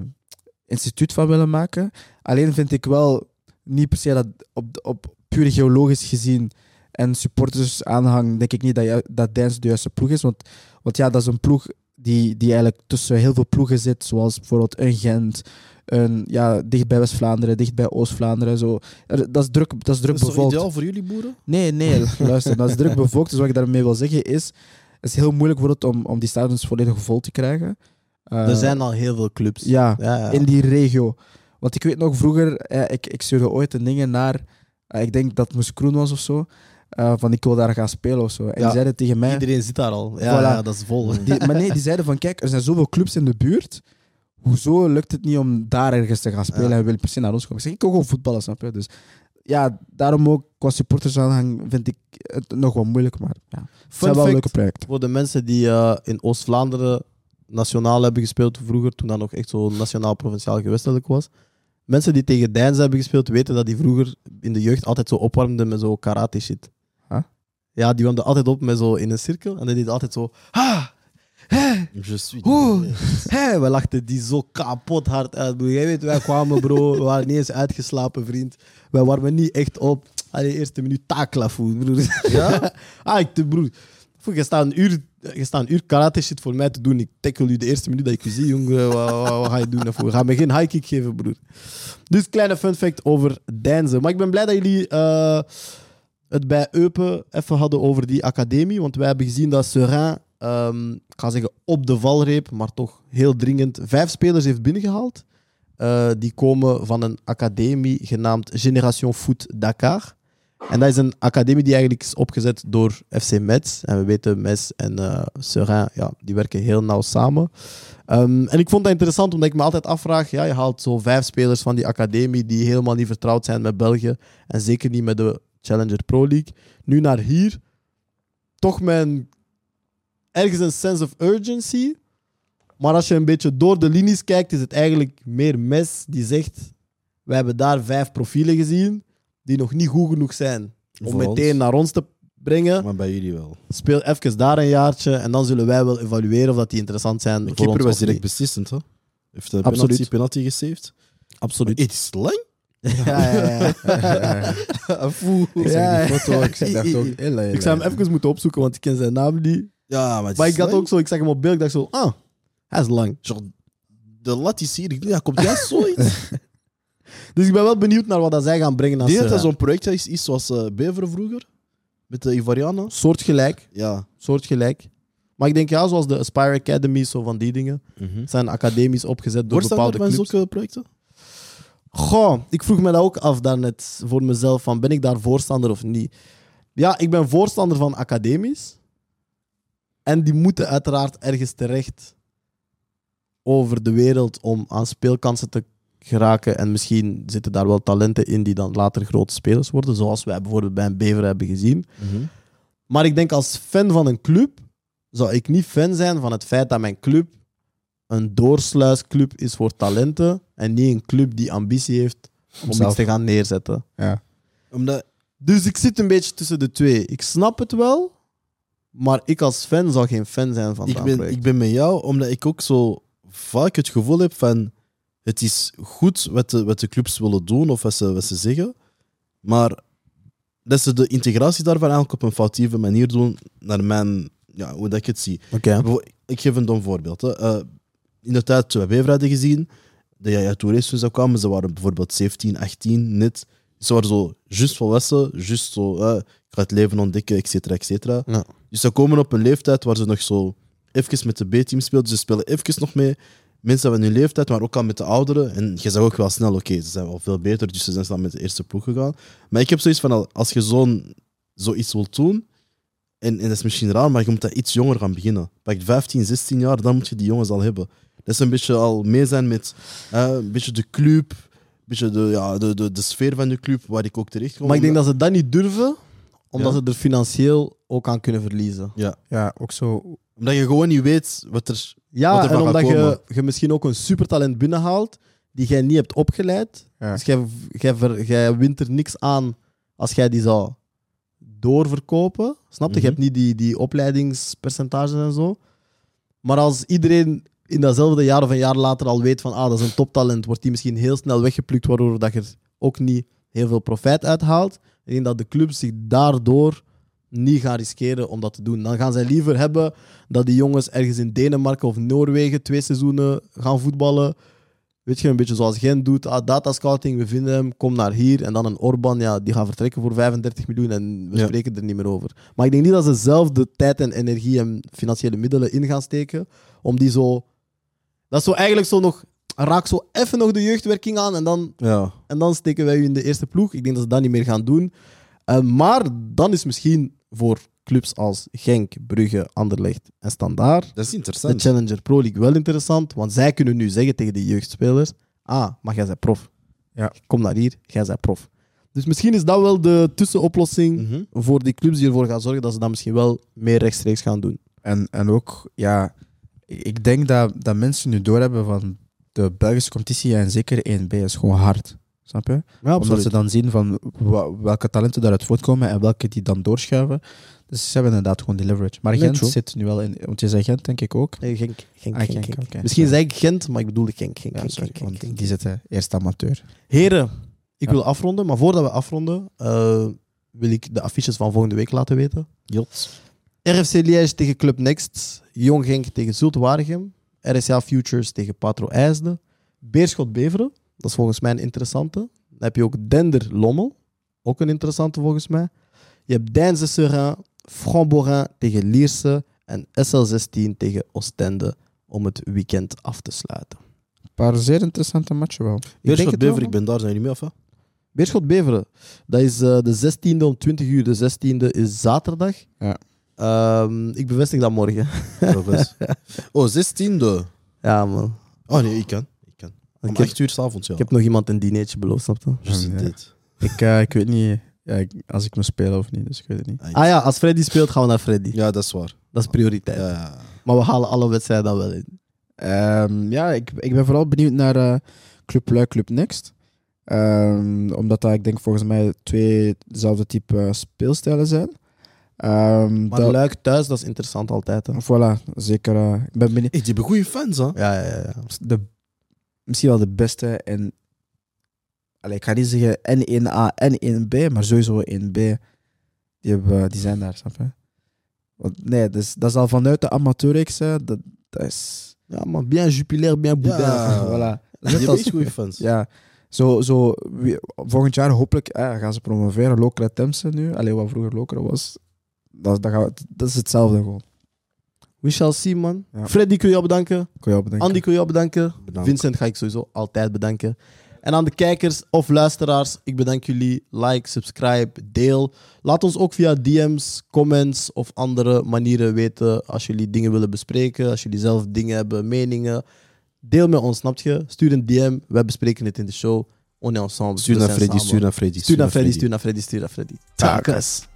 instituut van willen maken. Alleen vind ik wel niet per se dat op, op puur geologisch gezien en supporters aanhang, denk ik niet dat, je, dat Dance de juiste ploeg is. Want, want ja, dat is een ploeg die, die eigenlijk tussen heel veel ploegen zit, zoals bijvoorbeeld een Gent, een, ja, dicht bij West-Vlaanderen, dicht bij Oost-Vlaanderen. Zo. Dat is druk, dat is druk Is dat bevolkt. ideaal voor jullie boeren? Nee, nee, luister, dat is druk bevolkt. Dus wat ik daarmee wil zeggen is, is heel moeilijk het om, om die stadions volledig vol te krijgen. Eh, Er zijn al heel veel clubs. Ja, Ja, ja. in die regio. Want ik weet nog vroeger, eh, ik, ik stuurde ooit een dingen naar, eh, ik denk dat Moes Kroen was of zo, eh, van ik wil daar gaan spelen of zo. En Ja. die zeiden tegen mij, Iedereen zit daar al. Ja, Voilà. ja, dat is vol. die, maar nee, die zeiden van kijk, er zijn zoveel clubs in de buurt, hoezo lukt het niet om daar ergens te gaan spelen Ja. en wil per se naar ons komen? Ik zeg, ik wil gewoon voetballen, snap je? Dus ja, daarom ook qua supportersaanhang vind ik het nog wel moeilijk, maar ja, het zijn wel fact, leuke projecten. Voor de mensen die eh, in Oost-Vlaanderen nationaal hebben gespeeld vroeger, toen dat nog echt zo nationaal-provinciaal gewestelijk was. Mensen die tegen Deins hebben gespeeld, weten dat die vroeger in de jeugd altijd zo opwarmden met zo karate shit. Huh? Ja, die warmden altijd op met zo in een cirkel en die deed altijd zo. Ha! Hé! Je suis Oeh. Hé! We lachten die zo kapot hard uit. Bro. Jij weet, wij kwamen, bro. We waren niet eens uitgeslapen, vriend. Wij warmen niet echt op. Allee, eerste minuut taklafoe, broer. Ja? ah, ik, te- broer. Je staat een uur, je staat een uur karate shit voor mij te doen. Ik tackle u de eerste minuut dat ik je zie, jongen. Wat, wat, wat ga je doen daarvoor? Ga me geen high kick geven, broer. Dus kleine fun fact over Deinze. Maar ik ben blij dat jullie eh, het bij Eupen even hadden over die academie. Want wij hebben gezien dat Seurin, ehm, ik ga zeggen op de valreep, maar toch heel dringend, vijf spelers heeft binnengehaald. Eh, die komen van een academie genaamd Génération Foot Dakar. En dat is een academie die eigenlijk is opgezet door FC Metz. En we weten, Metz en eh Seurin, ja, die werken heel nauw samen. Ehm, en ik vond dat interessant, omdat ik me altijd afvraag, ja, je haalt zo vijf spelers van die academie die helemaal niet vertrouwd zijn met België. En zeker niet met de Challenger Pro League. Nu naar hier, toch een- ergens een sense of urgency. Maar als je een beetje door de linies kijkt, is het eigenlijk meer Mes die zegt: We hebben daar vijf profielen gezien die nog niet goed genoeg zijn om Voor ons. meteen naar ons te brengen. Maar bij jullie wel. Speel even daar een jaartje en dan zullen wij wel evalueren of dat die interessant zijn. De keeper was direct beslissend, hè? Heeft de Absoluut. penalty, penalty gesaved. Absoluut. Het is lang. Ja, ja, ja. Afoe. Ik Ja, zag die foto, ik zag dacht ook... Ella, Ik zou hem even moeten opzoeken, want ik ken zijn naam niet. Ja, maar het Maar is ik had lang. ook zo, ik zag hem op beeld, ik dacht zo, ah, hij is lang. Genre, de lat is hier. Ik denk, ja, komt juist zoiets. Dus ik ben wel benieuwd naar wat dat zij gaan brengen. Als denk dat dat ze, zo'n project is, is zoals eh Beveren vroeger. Met de Ivarianen. soortgelijk, Ja. soortgelijk. Maar ik denk ja, zoals de Aspire Academy, zo van die dingen. Het zijn academisch opgezet door Voorstander bepaalde van clubs. zulke projecten? Goh, ik vroeg me dat ook af daarnet voor mezelf, van ben ik daar voorstander of niet? Ja, ik ben voorstander van academisch. En die moeten uiteraard ergens terecht over de wereld om aan speelkansen te geraken. En misschien zitten daar wel talenten in die dan later grote spelers worden, zoals wij bijvoorbeeld bij een Bever hebben gezien. Maar ik denk als fan van een club, zou ik niet fan zijn van het feit dat mijn club een doorsluisclub is voor talenten en niet een club die ambitie heeft om Zelf. iets te gaan neerzetten. Ja. Omdat, Dus ik zit een beetje tussen de twee. Ik snap het wel, maar ik als fan zou geen fan zijn van ik, dat ben, project. ik ben met jou, omdat ik ook zo vaak het gevoel heb van... Het is goed wat de, wat de clubs willen doen of wat ze, wat ze zeggen. Maar dat ze de integratie daarvan eigenlijk op een foutieve manier doen, naar mijn... Ja, hoe dat ik het zie. Oké. Ik geef een dom voorbeeld. Hè. Eh, in de tijd we hadden gezien, de Yaya Tourés toen ze kwamen, ze waren bijvoorbeeld 17, 18, net. Ze waren zo juist volwassen, juist zo, eh, ik ga het leven ontdekken, et cetera, et cetera. Ja. Dus ze komen op een leeftijd waar ze nog zo even met de B-team spelen. Dus ze spelen even nog mee. Mensen van hun leeftijd, maar ook al met de ouderen. En je zag ook wel snel, oké, ze zijn wel veel beter, dus ze zijn snel met de eerste ploeg gegaan. Maar ik heb zoiets van, al- als je zo'n, zoiets wilt doen, en, en dat is misschien raar, maar je moet dat iets jonger gaan beginnen. Pak 15, 16 jaar, dan moet je die jongens al hebben. Dat is een beetje al mee zijn met een beetje de club, een beetje de, ja, de, de, de sfeer van de club, waar ik ook terecht kom. Maar ik denk dat ze dat niet durven, omdat Ja. ze er financieel ook aan kunnen verliezen. Ja, Ja, ook zo... omdat je gewoon niet weet wat er... Ja, Wat en omdat je, je misschien ook een supertalent binnenhaalt die jij niet hebt opgeleid. Ja. Dus jij, jij, ver- jij wint er niks aan als jij die zou doorverkopen. Snap je? Mhm. Je hebt niet die, die opleidingspercentages en zo. Maar als iedereen in datzelfde jaar of een jaar later al weet van ah, dat is een toptalent, wordt die misschien heel snel weggeplukt, waardoor dat je er ook niet heel veel profijt uithaalt. Ik denk dat de clubs zich daardoor niet gaan riskeren om dat te doen. Dan gaan zij liever hebben dat die jongens ergens in Denemarken of Noorwegen twee seizoenen gaan voetballen. Weet je, een beetje zoals Gent doet. Ah, data scouting, we vinden hem, kom naar hier. En dan een Orban, ja, die gaat vertrekken voor 35 miljoen en we Ja. spreken er niet meer over. Maar ik denk niet dat ze zelf de tijd en energie en financiële middelen in gaan steken om die zo... Dat is zo eigenlijk zo nog... Raak zo even nog de jeugdwerking aan en dan Ja. en dan steken wij u in de eerste ploeg. Ik denk dat ze dat niet meer gaan doen. Eh, maar dan is misschien voor clubs als Genk, Brugge, Anderlecht en Standaard Dat is de interessant. Challenger Pro League wel interessant. Want zij kunnen nu zeggen tegen de jeugdspelers: Ah, maar jij bent prof. Ja. Kom naar hier, jij bent prof. Dus misschien is dat wel de tussenoplossing Mhm. voor die clubs die ervoor gaan zorgen dat ze dat misschien wel meer rechtstreeks gaan doen. En, en ook, ja, ik ik denk dat, dat mensen nu doorhebben van de Belgische competitie en zeker 1B is gewoon hard. Snap je? Ja, Omdat ze dan zien van welke talenten daaruit voortkomen en welke die dan doorschuiven. Dus ze hebben inderdaad gewoon die leverage. Maar Gent zit nu wel in, want je zei Gent denk ik ook. Nee, Genk, Genk, Ah, Genk, Genk. Misschien zei ik Gent, maar ik bedoelde Genk. Genk, Ja, sorry, want die zitten eerst amateur. Heren, ik Ja. wil afronden, maar voordat we afronden, eh, wil ik de affiches van volgende week laten weten. Jot. RFC Liège tegen Club Next. Jong Genk tegen Zulte Waregem. RSA Futures tegen Patro IJsde. Beerschot Beveren. Dat is volgens mij een interessante. Dan heb je ook Dender Lommel. Ook een interessante volgens mij. Je hebt Deinze Seurin, Framborin tegen Lierse. En SL16 tegen Oostende om het weekend af te sluiten. Een paar zeer interessante matchen wel. Ik denk Beerschot het wel, Bever, ik ben daar, zijn jullie mee af? Beerschot Beveren. Dat is eh, de 16e om 20 uur. De 16e is zaterdag. Ja. Ehm, ik bevestig dat morgen. Oh, 16e. Ja, man. Oh nee, ik kan. Om Ik heb, 8 uur s'avonds, ja. ik heb nog iemand een dinertje beloofd, snap je? Just Ja. dit. Ik, eh, ik weet niet ja, ik- als ik moet spelen of niet, dus ik weet het niet. Ah ja, als Freddy speelt, gaan we naar Freddy. Ja, dat is waar. Dat is prioriteit. Ja. Maar we halen alle wedstrijden dan wel in. Ehm, ja, ik, ik ben vooral benieuwd naar eh, Club Luik, Club Next. Ehm, omdat dat, ik denk, volgens mij twee dezelfde type eh, speelstijlen zijn. Ehm, Maar dat- Luik thuis, dat is interessant altijd. Hè? Voilà, zeker. eh, ik ben benieuwd. Hey, die hebben goede fans, hè? Ja, ja, ja. ja. De, misschien wel de beste en... Allee, ik ga niet zeggen en 1A en 1B, maar sowieso 1B. Die, hebben, die zijn daar, snap je? Want nee, dus, dat is al vanuit de amateurreeks. hè, Dat, dat is... Ja, maar bien jupilair, bien boudin. Ja. voilà. Als- echt goede fans. Ja, zo, zo volgend jaar hopelijk eh, gaan ze promoveren. Lokere Temse nu, alleen wat vroeger Lokere was. Dat, dat, gaat, dat is hetzelfde gewoon. We shall see, man. Ja. Freddy, ik wil jou bedanken. Kun je op bedenken. Andy, ik wil jou bedanken. Bedankt. Vincent ga ik sowieso altijd bedanken. En aan de kijkers of luisteraars, ik bedank jullie. Like, subscribe, deel. Laat ons ook via DM's, comments of andere manieren weten als jullie dingen willen bespreken, als jullie zelf dingen hebben, meningen. Deel met ons, snap je? Stuur een DM, wij bespreken het in de show. On est ensemble. Stuur naar Freddy, stuur naar Freddy. Stuur naar Freddy, stuur naar Freddy, stuur naar Freddy. Takas.